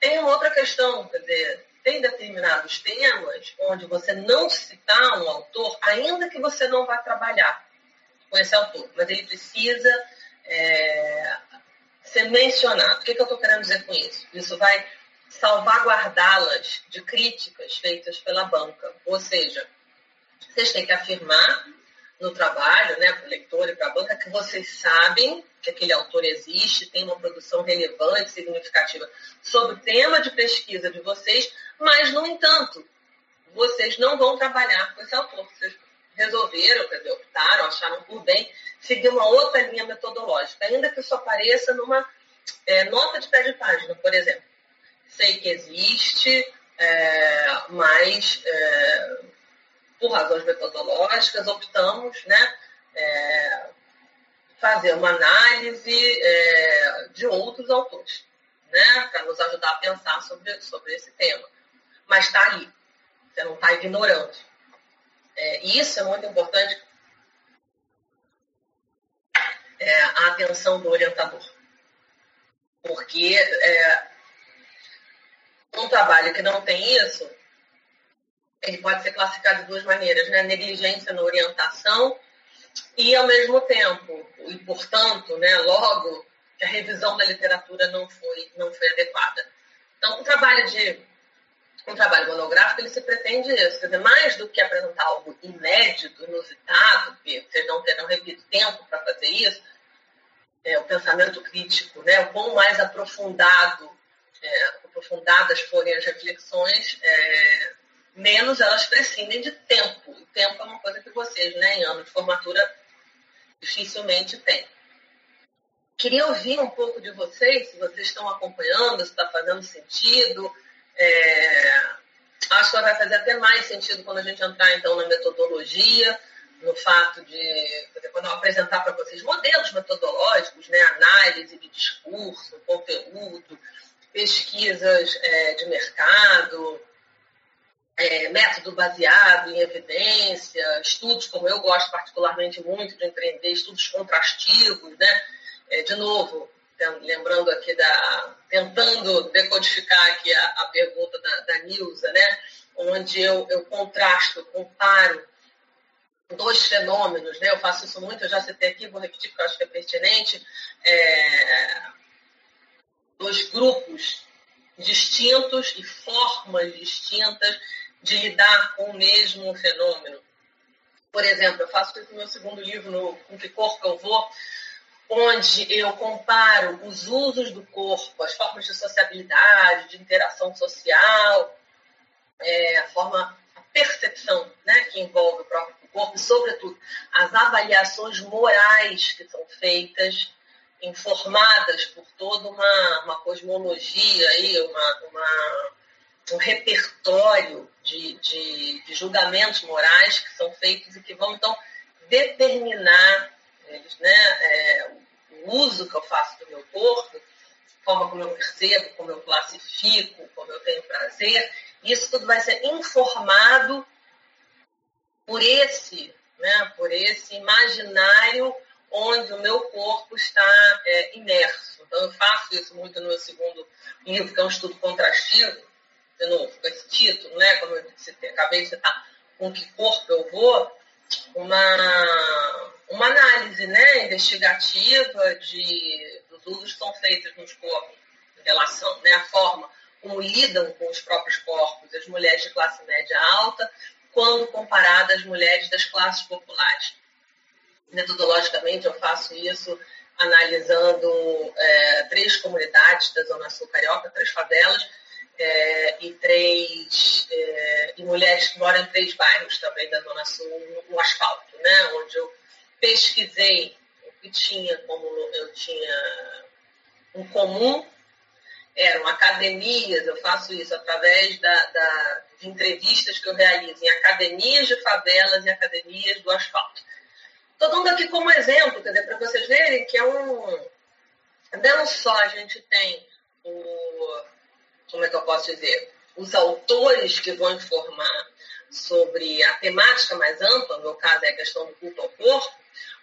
tem uma outra questão, quer dizer, tem determinados temas onde você não citar um autor, ainda que você não vá trabalhar com esse autor, mas ele precisa é, ser mencionado. O que, que eu estou querendo dizer com isso? Isso vai salvaguardá-las de críticas feitas pela banca. Ou seja, vocês têm que afirmar no trabalho, né, para o leitor e para a banca, que vocês sabem que aquele autor existe, tem uma produção relevante, significativa sobre o tema de pesquisa de vocês, mas, no entanto, vocês não vão trabalhar com esse autor. Vocês resolveram, quer dizer, optaram, acharam por bem seguir uma outra linha metodológica, ainda que isso apareça numa é, nota de pé de página, por exemplo sei que existe, é, mas é, por razões metodológicas optamos né, é, fazer uma análise é, de outros autores, né, para nos ajudar a pensar sobre, sobre esse tema. Mas está ali, você não está ignorando. É, e isso é muito importante, é, a atenção do orientador. Porque é, um trabalho que não tem isso, ele pode ser classificado de duas maneiras, né? Negligência na orientação e, ao mesmo tempo, e portanto, né, logo, que a revisão da literatura não foi, não foi adequada. Então, o trabalho de um trabalho monográfico, ele se pretende isso, quer dizer, mais do que apresentar algo inédito, inusitado, porque vocês não terão, repito, tempo para fazer isso, é, o pensamento crítico, né, o quão mais aprofundado é, aprofundadas forem as reflexões, é, menos elas prescindem de tempo. O tempo é uma coisa que vocês, né, em ano de formatura, dificilmente têm. Queria ouvir um pouco de vocês, se vocês estão acompanhando, se está fazendo sentido. É, acho que vai fazer até mais sentido quando a gente entrar, então, na metodologia, no fato de, quando eu apresentar para vocês modelos metodológicos, né, análise de discurso, conteúdo, pesquisas é, de mercado, é, método baseado em evidência, estudos como eu gosto particularmente muito de empreender, estudos contrastivos, né? É, de novo, lembrando aqui da. tentando decodificar aqui a, a pergunta da, da Nilza, né? Onde eu, eu contrasto, comparo dois fenômenos, né? Eu faço isso muito, eu já citei aqui, vou repetir porque eu acho que é pertinente. É, dois grupos distintos e formas distintas de lidar com o mesmo fenômeno. Por exemplo, eu faço isso no meu segundo livro, no Com Que Corpo Eu Vou, onde eu comparo os usos do corpo, as formas de sociabilidade, de interação social, é, a forma, a percepção né, que envolve o próprio corpo e, sobretudo, as avaliações morais que são feitas, informadas por toda uma, uma cosmologia, aí, uma, uma um repertório de, de, de, julgamentos morais que são feitos e que vão, então, determinar né, é, o uso que eu faço do meu corpo, a forma como eu percebo, como eu classifico, como eu tenho prazer. Isso tudo vai ser informado por esse, né, por esse imaginário onde o meu corpo está é, imerso. Então, eu faço isso muito no meu segundo livro, que é um estudo contrastivo, de novo, com esse título, né, como eu disse, acabei de citar, com que corpo eu vou, uma, uma análise né, investigativa de, dos usos que são feitos nos corpos, em relação né, à forma como lidam com os próprios corpos as mulheres de classe média alta, quando comparadas às mulheres das classes populares. Metodologicamente, eu faço isso analisando é, três comunidades da Zona Sul Carioca, três favelas, é, e três é, e mulheres que moram em três bairros também da Zona Sul, no, no asfalto, né? onde eu pesquisei o que tinha como eu tinha em comum eram academias, eu faço isso através da, da, de entrevistas que eu realizo em academias de favelas e academias do asfalto. Estou dando aqui como exemplo, quer dizer, para vocês verem que é um. Não só a gente tem o. Como é que eu posso dizer? Os autores que vão informar sobre a temática mais ampla, no meu caso é a questão do culto ao corpo,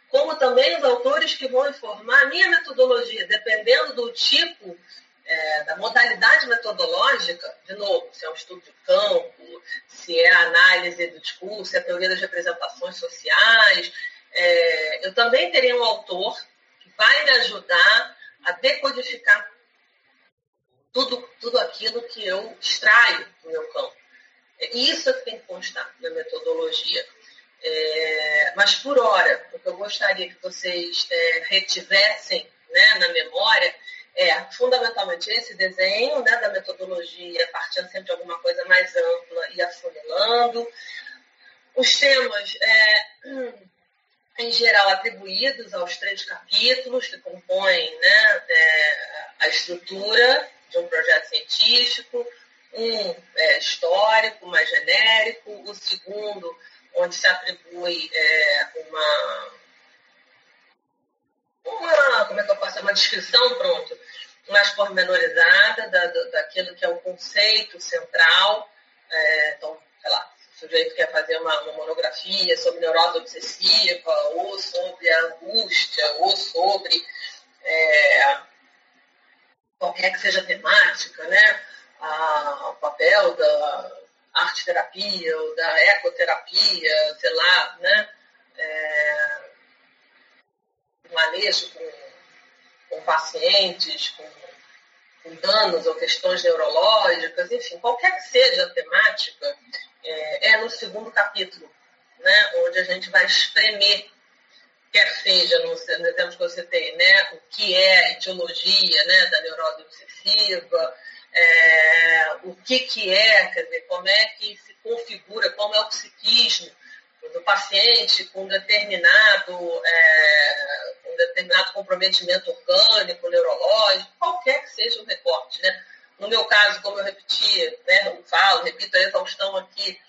como também os autores que vão informar a minha metodologia, dependendo do tipo é, da modalidade metodológica, de novo, se é um estudo de campo, se é a análise do discurso, se é a teoria das representações sociais, é, eu também terei um autor que vai me ajudar a decodificar tudo, tudo aquilo que eu extraio do meu campo. É isso é que tem que constar na metodologia. É, mas, por hora, o que eu gostaria que vocês é, retivessem né, na memória é fundamentalmente esse desenho né, da metodologia, partindo sempre de alguma coisa mais ampla e afunilando. Os temas, é, em geral, atribuídos aos três capítulos que compõem né, é, a estrutura de um projeto científico, um é, histórico, mais genérico, o segundo, onde se atribui é, uma uma, como é que eu posso uma descrição, pronto, mais pormenorizada da, daquilo que é o conceito central. É, então, sei lá, se o sujeito quer fazer uma, uma, monografia sobre neurose obsessiva, ou sobre a angústia, ou sobre é, qualquer que seja a temática, né? O papel da arte-terapia ou da ecoterapia, sei lá, né? É, manejo com, com pacientes, com, com, danos ou questões neurológicas, enfim, qualquer que seja a temática, é, é no segundo capítulo, né, onde a gente vai espremer, quer seja no, exemplo que você tem, né, o que é a etiologia né, da neurose obsessiva, é, o que, que é, quer dizer, como é que se configura, como é o psiquismo do paciente com determinado, é, um determinado comprometimento orgânico, neurológico, qualquer que seja o recorte. Né? No meu caso, como eu repeti, né, eu falo, repito a exaustão aqui,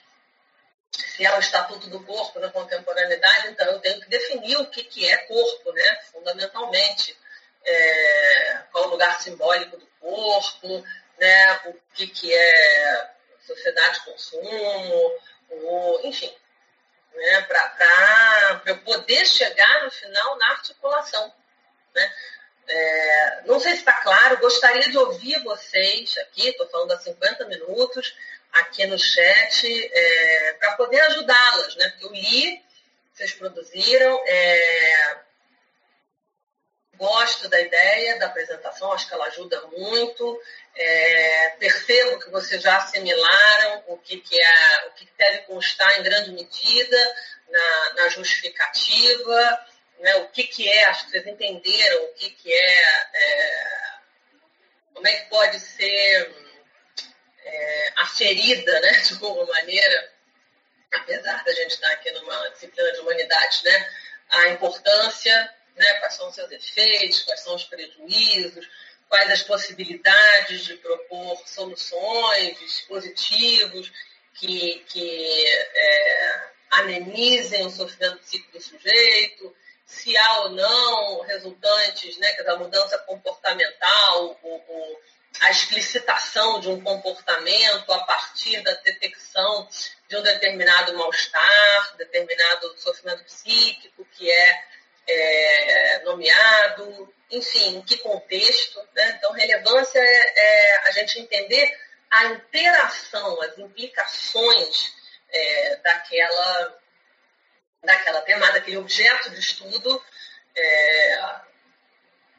se é o estatuto do corpo na contemporaneidade, então eu tenho que definir o que, que é corpo, né, fundamentalmente. É, qual o lugar simbólico do corpo, né, o que, que é sociedade de consumo, o, enfim, né, para eu poder chegar no final na articulação. Né? É, não sei se está claro, gostaria de ouvir vocês aqui, estou falando há 50 minutos, aqui no chat, é, para poder ajudá-las, né? Porque eu li, vocês produziram, é, gosto da ideia da apresentação, acho que ela ajuda muito. É, percebo que vocês já assimilaram o que, que, é, o que deve constar em grande medida na, na justificativa, né, o que, que é, acho que vocês entenderam o que, que é, é como é que pode ser é, aferida, né, de alguma maneira, apesar da gente estar aqui numa disciplina de humanidades, né? A importância, né? quais são os seus efeitos, quais são os prejuízos, quais as possibilidades de propor soluções, dispositivos que, que é, amenizem o sofrimento psíquico do sujeito, se há ou não resultantes né, da mudança comportamental, ou, ou a explicitação de um comportamento a partir da detecção de um determinado mal-estar, determinado sofrimento psíquico que é, é, nomeado, enfim, em que contexto. Né? Então, relevância é, é, a gente entender a interação, as implicações é, daquela, daquela temática, daquele objeto de estudo é,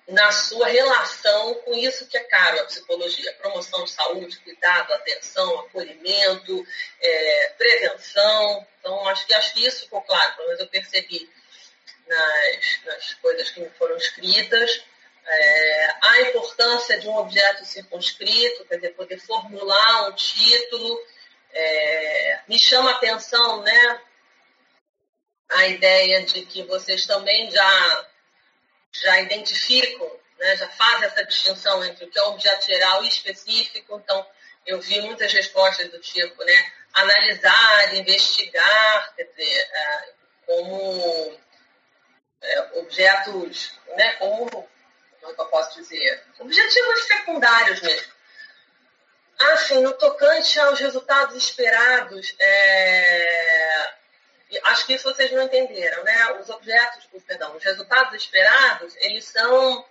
na sua relação com isso que é caro a psicologia, promoção de saúde, cuidado, atenção, acolhimento, é, prevenção. Então, acho que, acho que isso ficou claro, pelo menos eu percebi nas, nas coisas que me foram escritas. É, a importância de um objeto circunscrito, quer dizer, poder formular um título. É, me chama a atenção né, a ideia de que vocês também já já identificam, né, já fazem essa distinção entre o que é objeto geral e específico. Então, eu vi muitas respostas do tipo, né, analisar, investigar, quer dizer, é, como é, objetos, né, como, como é que eu posso dizer, objetivos secundários mesmo. Assim, no tocante aos resultados esperados, é, acho que isso vocês não entenderam, né? Os objetos, perdão, os resultados esperados, eles são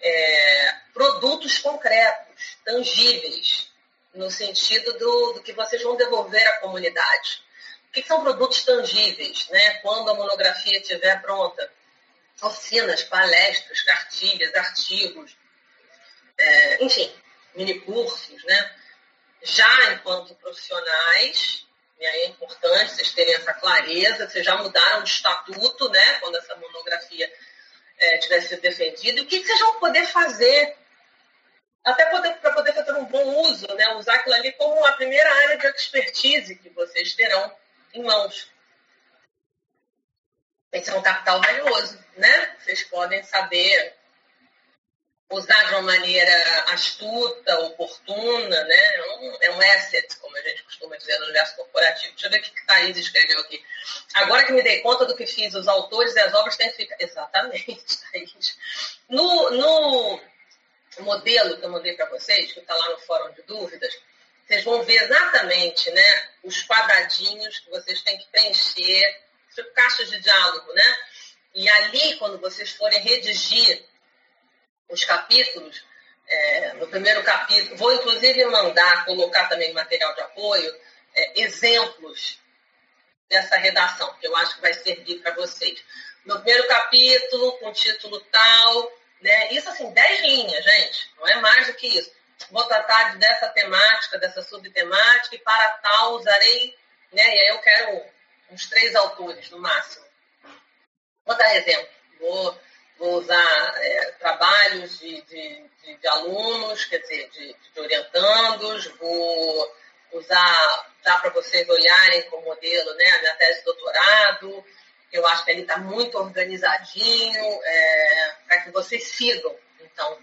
é, produtos concretos, tangíveis, no sentido do, do, que vocês vão devolver à comunidade. O que são produtos tangíveis, né? Quando a monografia estiver pronta? Oficinas, palestras, cartilhas, artigos, é, enfim, minicursos, né? Já enquanto profissionais, e aí é importante vocês terem essa clareza, vocês já mudaram o estatuto, né, quando essa monografia é, tiver sido defendida, e o que, que vocês vão poder fazer, até para poder fazer um bom uso, né, usar aquilo ali como a primeira área de expertise que vocês terão em mãos. Esse é um capital valioso, né? Vocês podem saber usar de uma maneira astuta, oportuna, né? É um, é um asset, como a gente costuma dizer no universo corporativo. Deixa eu ver o que Thaís escreveu aqui. Agora que me dei conta do que fiz, os autores e as obras têm que ficar. Exatamente, Thaís. No, no modelo que eu mandei para vocês, que está lá no fórum de dúvidas, vocês vão ver exatamente né, os quadradinhos que vocês têm que preencher, tipo caixas de diálogo, né? E ali, quando vocês forem redigir os capítulos, é, no primeiro capítulo, vou inclusive mandar, colocar também material de apoio, é, exemplos dessa redação, que eu acho que vai servir para vocês. No primeiro capítulo, com título tal, né? Isso assim, dez linhas, gente, não é mais do que isso. Vou tratar dessa temática, dessa subtemática, e para tal usarei, né? E aí eu quero uns três autores no máximo. Vou dar exemplo. Vou vou usar é, trabalhos de, de, de, de, alunos, quer dizer, de, de orientandos, vou usar, dá para vocês olharem como modelo né, a minha tese de doutorado. Eu acho que ele está muito organizadinho, é, para que vocês sigam. Então,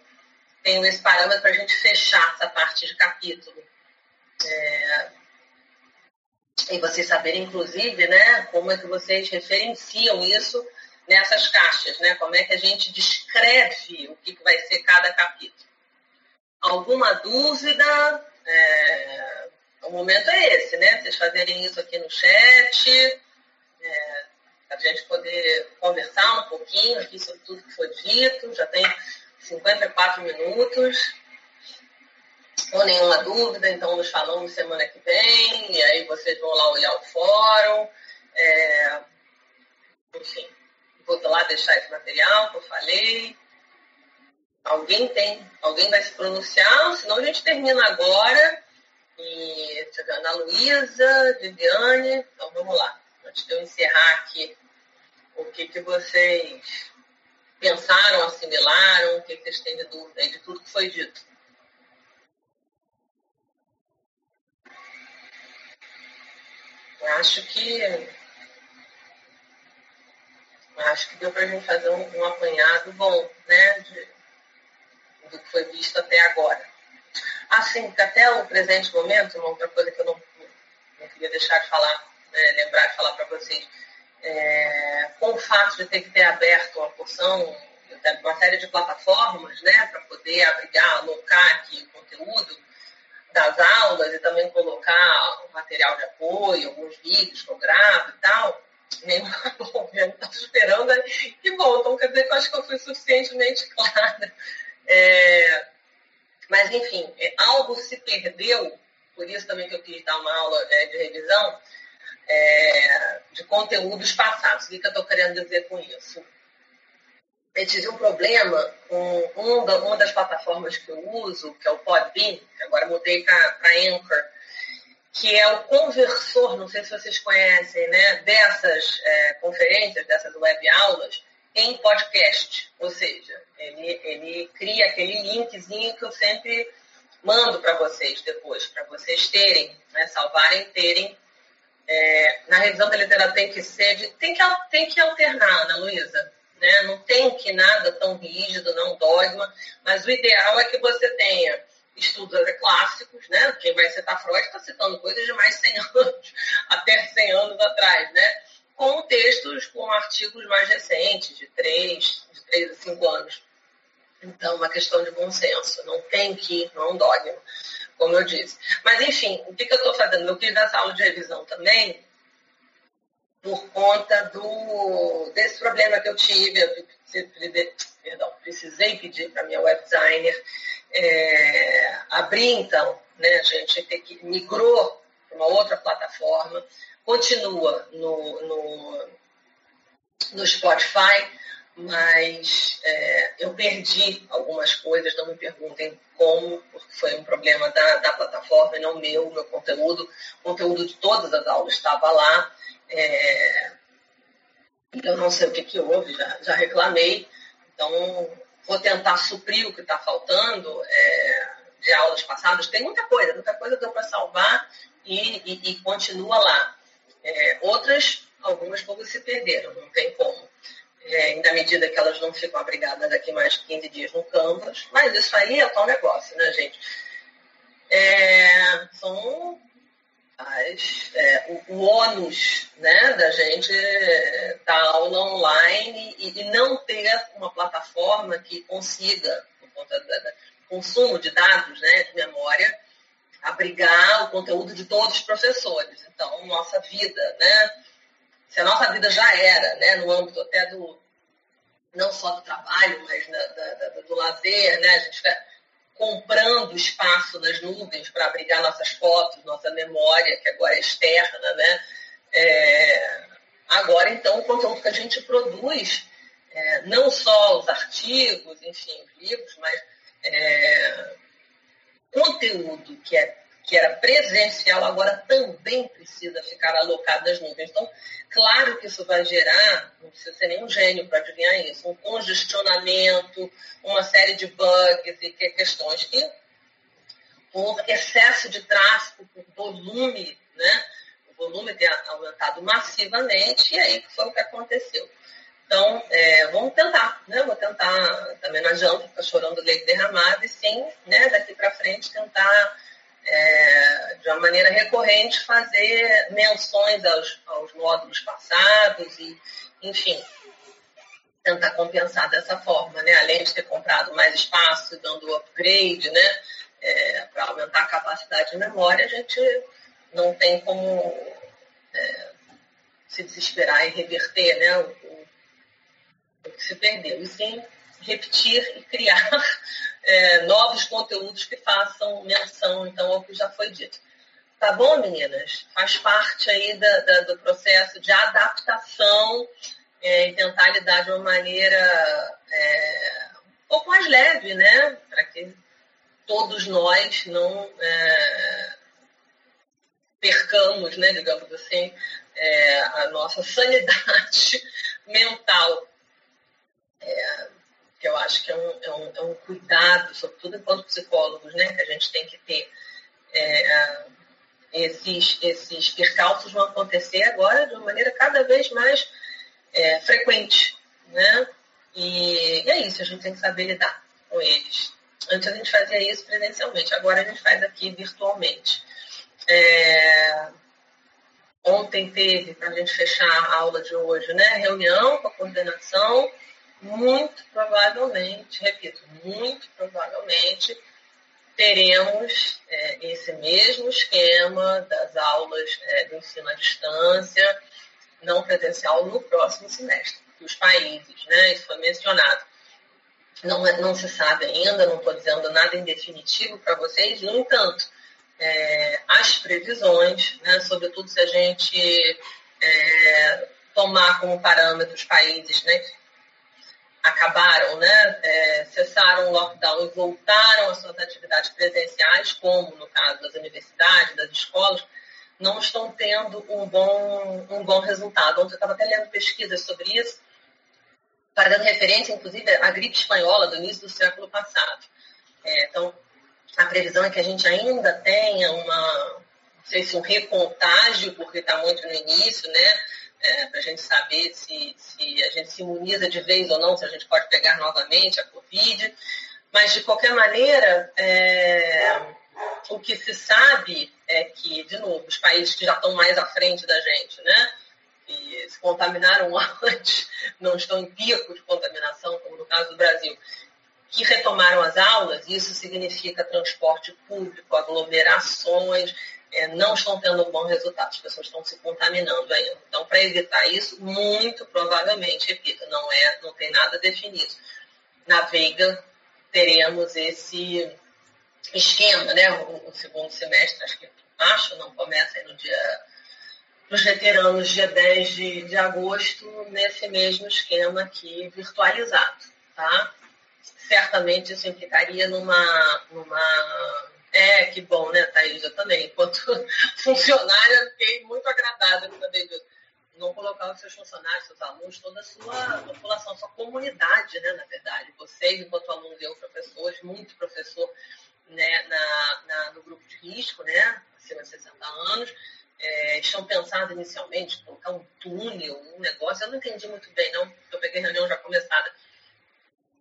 tenho esse parâmetro para a gente fechar essa parte de capítulo. É, e vocês saberem, inclusive, né, como é que vocês referenciam isso nessas caixas, né? Como é que a gente descreve o que vai ser cada capítulo. Alguma dúvida? É... O momento é esse, né? Vocês fazerem isso aqui no chat, é... a gente poder conversar um pouquinho aqui sobre tudo que foi dito. Já tem 54 minutos. Ou nenhuma dúvida, então nos falamos semana que vem, e aí vocês vão lá olhar o fórum. É... Enfim, vou lá deixar esse material que eu falei. Alguém tem, alguém vai se pronunciar, senão a gente termina agora. E deixa eu ver, Ana Luísa, Viviane, então vamos lá. Antes de eu encerrar aqui, o que, que vocês pensaram, assimilaram, o que, que vocês têm de dúvida de tudo que foi dito. acho que acho que deu para a gente fazer um, um, apanhado bom, né, de, do que foi visto até agora. Assim, até o presente momento, uma outra coisa que eu não, não queria deixar de falar, né, lembrar de falar para vocês, é, com o fato de ter que ter aberto uma porção, uma série de plataformas, né, para poder abrigar, alocar aqui o conteúdo das aulas e também colocar material de apoio, alguns vídeos que eu gravo e tal, nenhum governo está esperando. Né? E bom, então quer dizer que eu acho que eu fui suficientemente clara. É, mas, enfim, é, algo se perdeu, por isso também que eu quis dar uma aula é, de revisão é, de conteúdos passados. O que, que eu estou querendo dizer com isso? Eu tive um problema com uma das plataformas que eu uso, que é o Podbean, agora mudei para Anchor, que é o conversor, não sei se vocês conhecem, né, dessas é, conferências, dessas web aulas, em podcast. Ou seja, ele, ele cria aquele linkzinho que eu sempre mando para vocês depois, para vocês terem, né, salvarem, terem. É, na revisão da literatura tem que ser, de, tem, que, tem que alternar, Ana Luísa. Né? Não tem que nada tão rígido, não dogma, mas o ideal é que você tenha estudos clássicos, né? Quem vai citar Freud está citando coisas de mais de 100 anos, até 100 anos atrás, né? Com textos, com artigos mais recentes, de 3, de 3 a 5 anos. Então, uma questão de bom senso. Não tem que, não é um dogma, como eu disse. Mas, enfim, o que, que eu estou fazendo? Eu quis nessa aula de revisão também, por conta do, desse problema que eu tive. Perdão, precisei pedir para minha web designer é, abrir, então, né, a gente migrou para uma outra plataforma, continua no, no, no Spotify, mas é, eu perdi algumas coisas, não me perguntem como, porque foi um problema da, da plataforma e não meu, meu conteúdo. O conteúdo de todas as aulas estava lá. É, eu não sei o que, que houve, já, já reclamei. Então, vou tentar suprir o que está faltando é, de aulas passadas. Tem muita coisa, muita coisa deu para salvar e, e, e, continua lá. É, outras, algumas poucas se perderam, não tem como. É, na medida que elas não ficam abrigadas daqui mais de 15 dias no Canvas. Mas isso aí é tal negócio, né, gente? É, são as, é, o, o ônus né, da gente dar aula online e, e, não ter uma plataforma que consiga, por conta do consumo de dados, né, de memória, abrigar o conteúdo de todos os professores. Então, nossa vida, né, se a nossa vida já era, né, no âmbito até do, não só do trabalho, mas da, da, da, do lazer, né, a gente fica comprando espaço nas nuvens para abrigar nossas fotos, nossa memória, que agora é externa, né? É, agora, então, o conteúdo que a gente produz, é, não só os artigos, enfim, os livros, mas é, conteúdo que é que era presencial, agora também precisa ficar alocado nas nuvens. Então, claro que isso vai gerar, não precisa ser nenhum gênio para adivinhar isso, um congestionamento, uma série de bugs e questões que, por excesso de tráfego, por volume, né? O volume tem aumentado massivamente e aí foi o que aconteceu. Então, é, vamos tentar, né? Vou tentar, também não adianta ficar chorando leite derramado, e sim, né, daqui para frente tentar é, de uma maneira recorrente, fazer menções aos, aos módulos passados e, enfim, tentar compensar dessa forma, né? Além de ter comprado mais espaço, dando upgrade, né? É, para aumentar a capacidade de memória, a gente não tem como é, se desesperar e reverter né, o, o, que se perdeu. E sim repetir e criar é, novos conteúdos que façam menção, então, ao que já foi dito. Tá bom, meninas? Faz parte aí da, da, do processo de adaptação é, e tentar lidar de uma maneira é, um pouco mais leve, né? Para que todos nós não é, percamos, né, digamos assim, é, a nossa sanidade mental. É, que eu acho que é um, é um, é um cuidado, sobretudo enquanto psicólogos, né, que a gente tem que ter. É, esses, esses percalços vão acontecer agora de uma maneira cada vez mais é, frequente, né? E, e é isso, a gente tem que saber lidar com eles. Antes a gente fazia isso presencialmente, agora a gente faz aqui virtualmente. É... Ontem teve, para a gente fechar a aula de hoje, né, reunião com a coordenação. Muito provavelmente, repito, muito provavelmente teremos é, esse mesmo esquema das aulas é, do ensino à distância, não presencial, no próximo semestre. Os países, né, isso foi mencionado, não, é, não se sabe ainda, não estou dizendo nada em definitivo para vocês, no entanto, é, as previsões, né, sobretudo se a gente é, tomar como parâmetro os países né, acabaram, né, é, cessaram o lockdown e voltaram às suas atividades presenciais, como no caso das universidades, das escolas, não estão tendo um bom, um bom resultado. Ontem eu estava até lendo pesquisas sobre isso, fazendo referência, inclusive, à gripe espanhola do início do século passado. É, então, a previsão é que a gente ainda tenha uma, não sei se um recontágio, porque está muito no início, né? É, para a gente saber se, se a gente se imuniza de vez ou não, se a gente pode pegar novamente a Covid. Mas, de qualquer maneira, é, o que se sabe é que, de novo, os países que já estão mais à frente da gente, né? que se contaminaram antes, não estão em pico de contaminação, como no caso do Brasil, que retomaram as aulas, isso significa transporte público, aglomerações, é, não estão tendo um bom resultado, as pessoas estão se contaminando ainda. Então, para evitar isso, muito provavelmente, repito, não, é, não tem nada definido. Na Veiga, teremos esse esquema, né? O, o segundo semestre, acho que acho, não começa no dia dos veteranos, dia 10 de, de agosto, nesse mesmo esquema aqui virtualizado, tá? Certamente isso implicaria numa, numa é, que bom, né, Thaís? Eu também. Enquanto funcionária, fiquei muito agradada com saber disso. Não colocar os seus funcionários, seus alunos, toda a sua população, sua comunidade, né, na verdade. Vocês, enquanto alunos, eu, professores, muito professor né, na, na, no grupo de risco, né, acima de 60 anos, é, estão pensando inicialmente colocar um túnel, um negócio. Eu não entendi muito bem, não, porque eu peguei reunião já começada,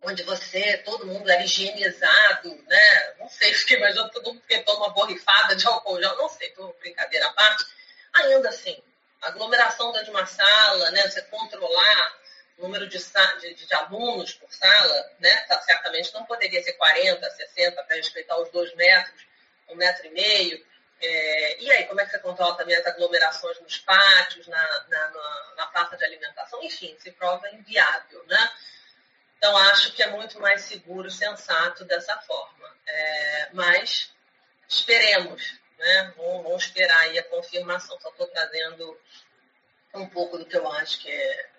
onde você, todo mundo era higienizado, né? Não sei, fiquei imaginando todo mundo que toma borrifada de álcool gel, não sei, tô brincadeira à parte. Ainda assim, aglomeração dentro de uma sala, né? Você controlar o número de, de, de alunos por sala, né? Tá, certamente não poderia ser 40, 60 para respeitar os dois metros, um metro e meio. É, e aí, como é que você controla também as aglomerações nos pátios, na, na, na, na praça de alimentação? Enfim, se prova inviável, né? Então, acho que é muito mais seguro, sensato dessa forma. É, mas esperemos, né? Vamos, vamos, esperar aí a confirmação. Só estou trazendo um pouco do que eu acho que é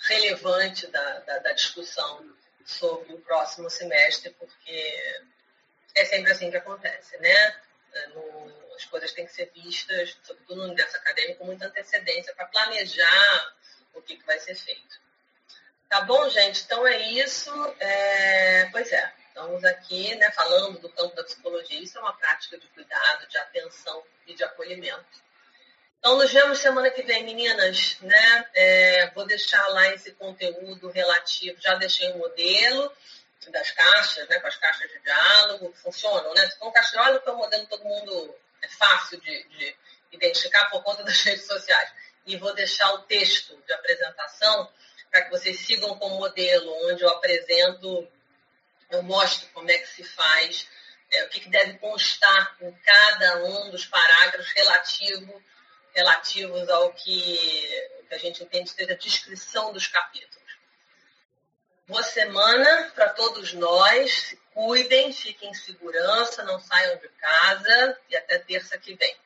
relevante da, da, da discussão sobre o próximo semestre, porque é sempre assim que acontece, né? É, no, as coisas têm que ser vistas, sobretudo no universo acadêmico, com muita antecedência para planejar o que, que vai ser feito. Tá bom, gente? Então é isso. É... Pois é, estamos aqui né, falando do campo da psicologia. Isso é uma prática de cuidado, de atenção e de acolhimento. Então, nos vemos semana que vem, meninas. Né? É, vou deixar lá esse conteúdo relativo. Já deixei o um modelo das caixas, né, com as caixas de diálogo, funcionam. Né? Se for um caixa que é um modelo todo mundo é fácil de, de identificar por conta das redes sociais. E vou deixar o texto de apresentação para que vocês sigam com o modelo, onde eu apresento, eu mostro como é que se faz, é, o que, que, deve constar em cada um dos parágrafos relativo, relativos ao que, que a gente entende ser a descrição dos capítulos. Boa semana para todos nós. Cuidem, fiquem em segurança, não saiam de casa e até terça que vem.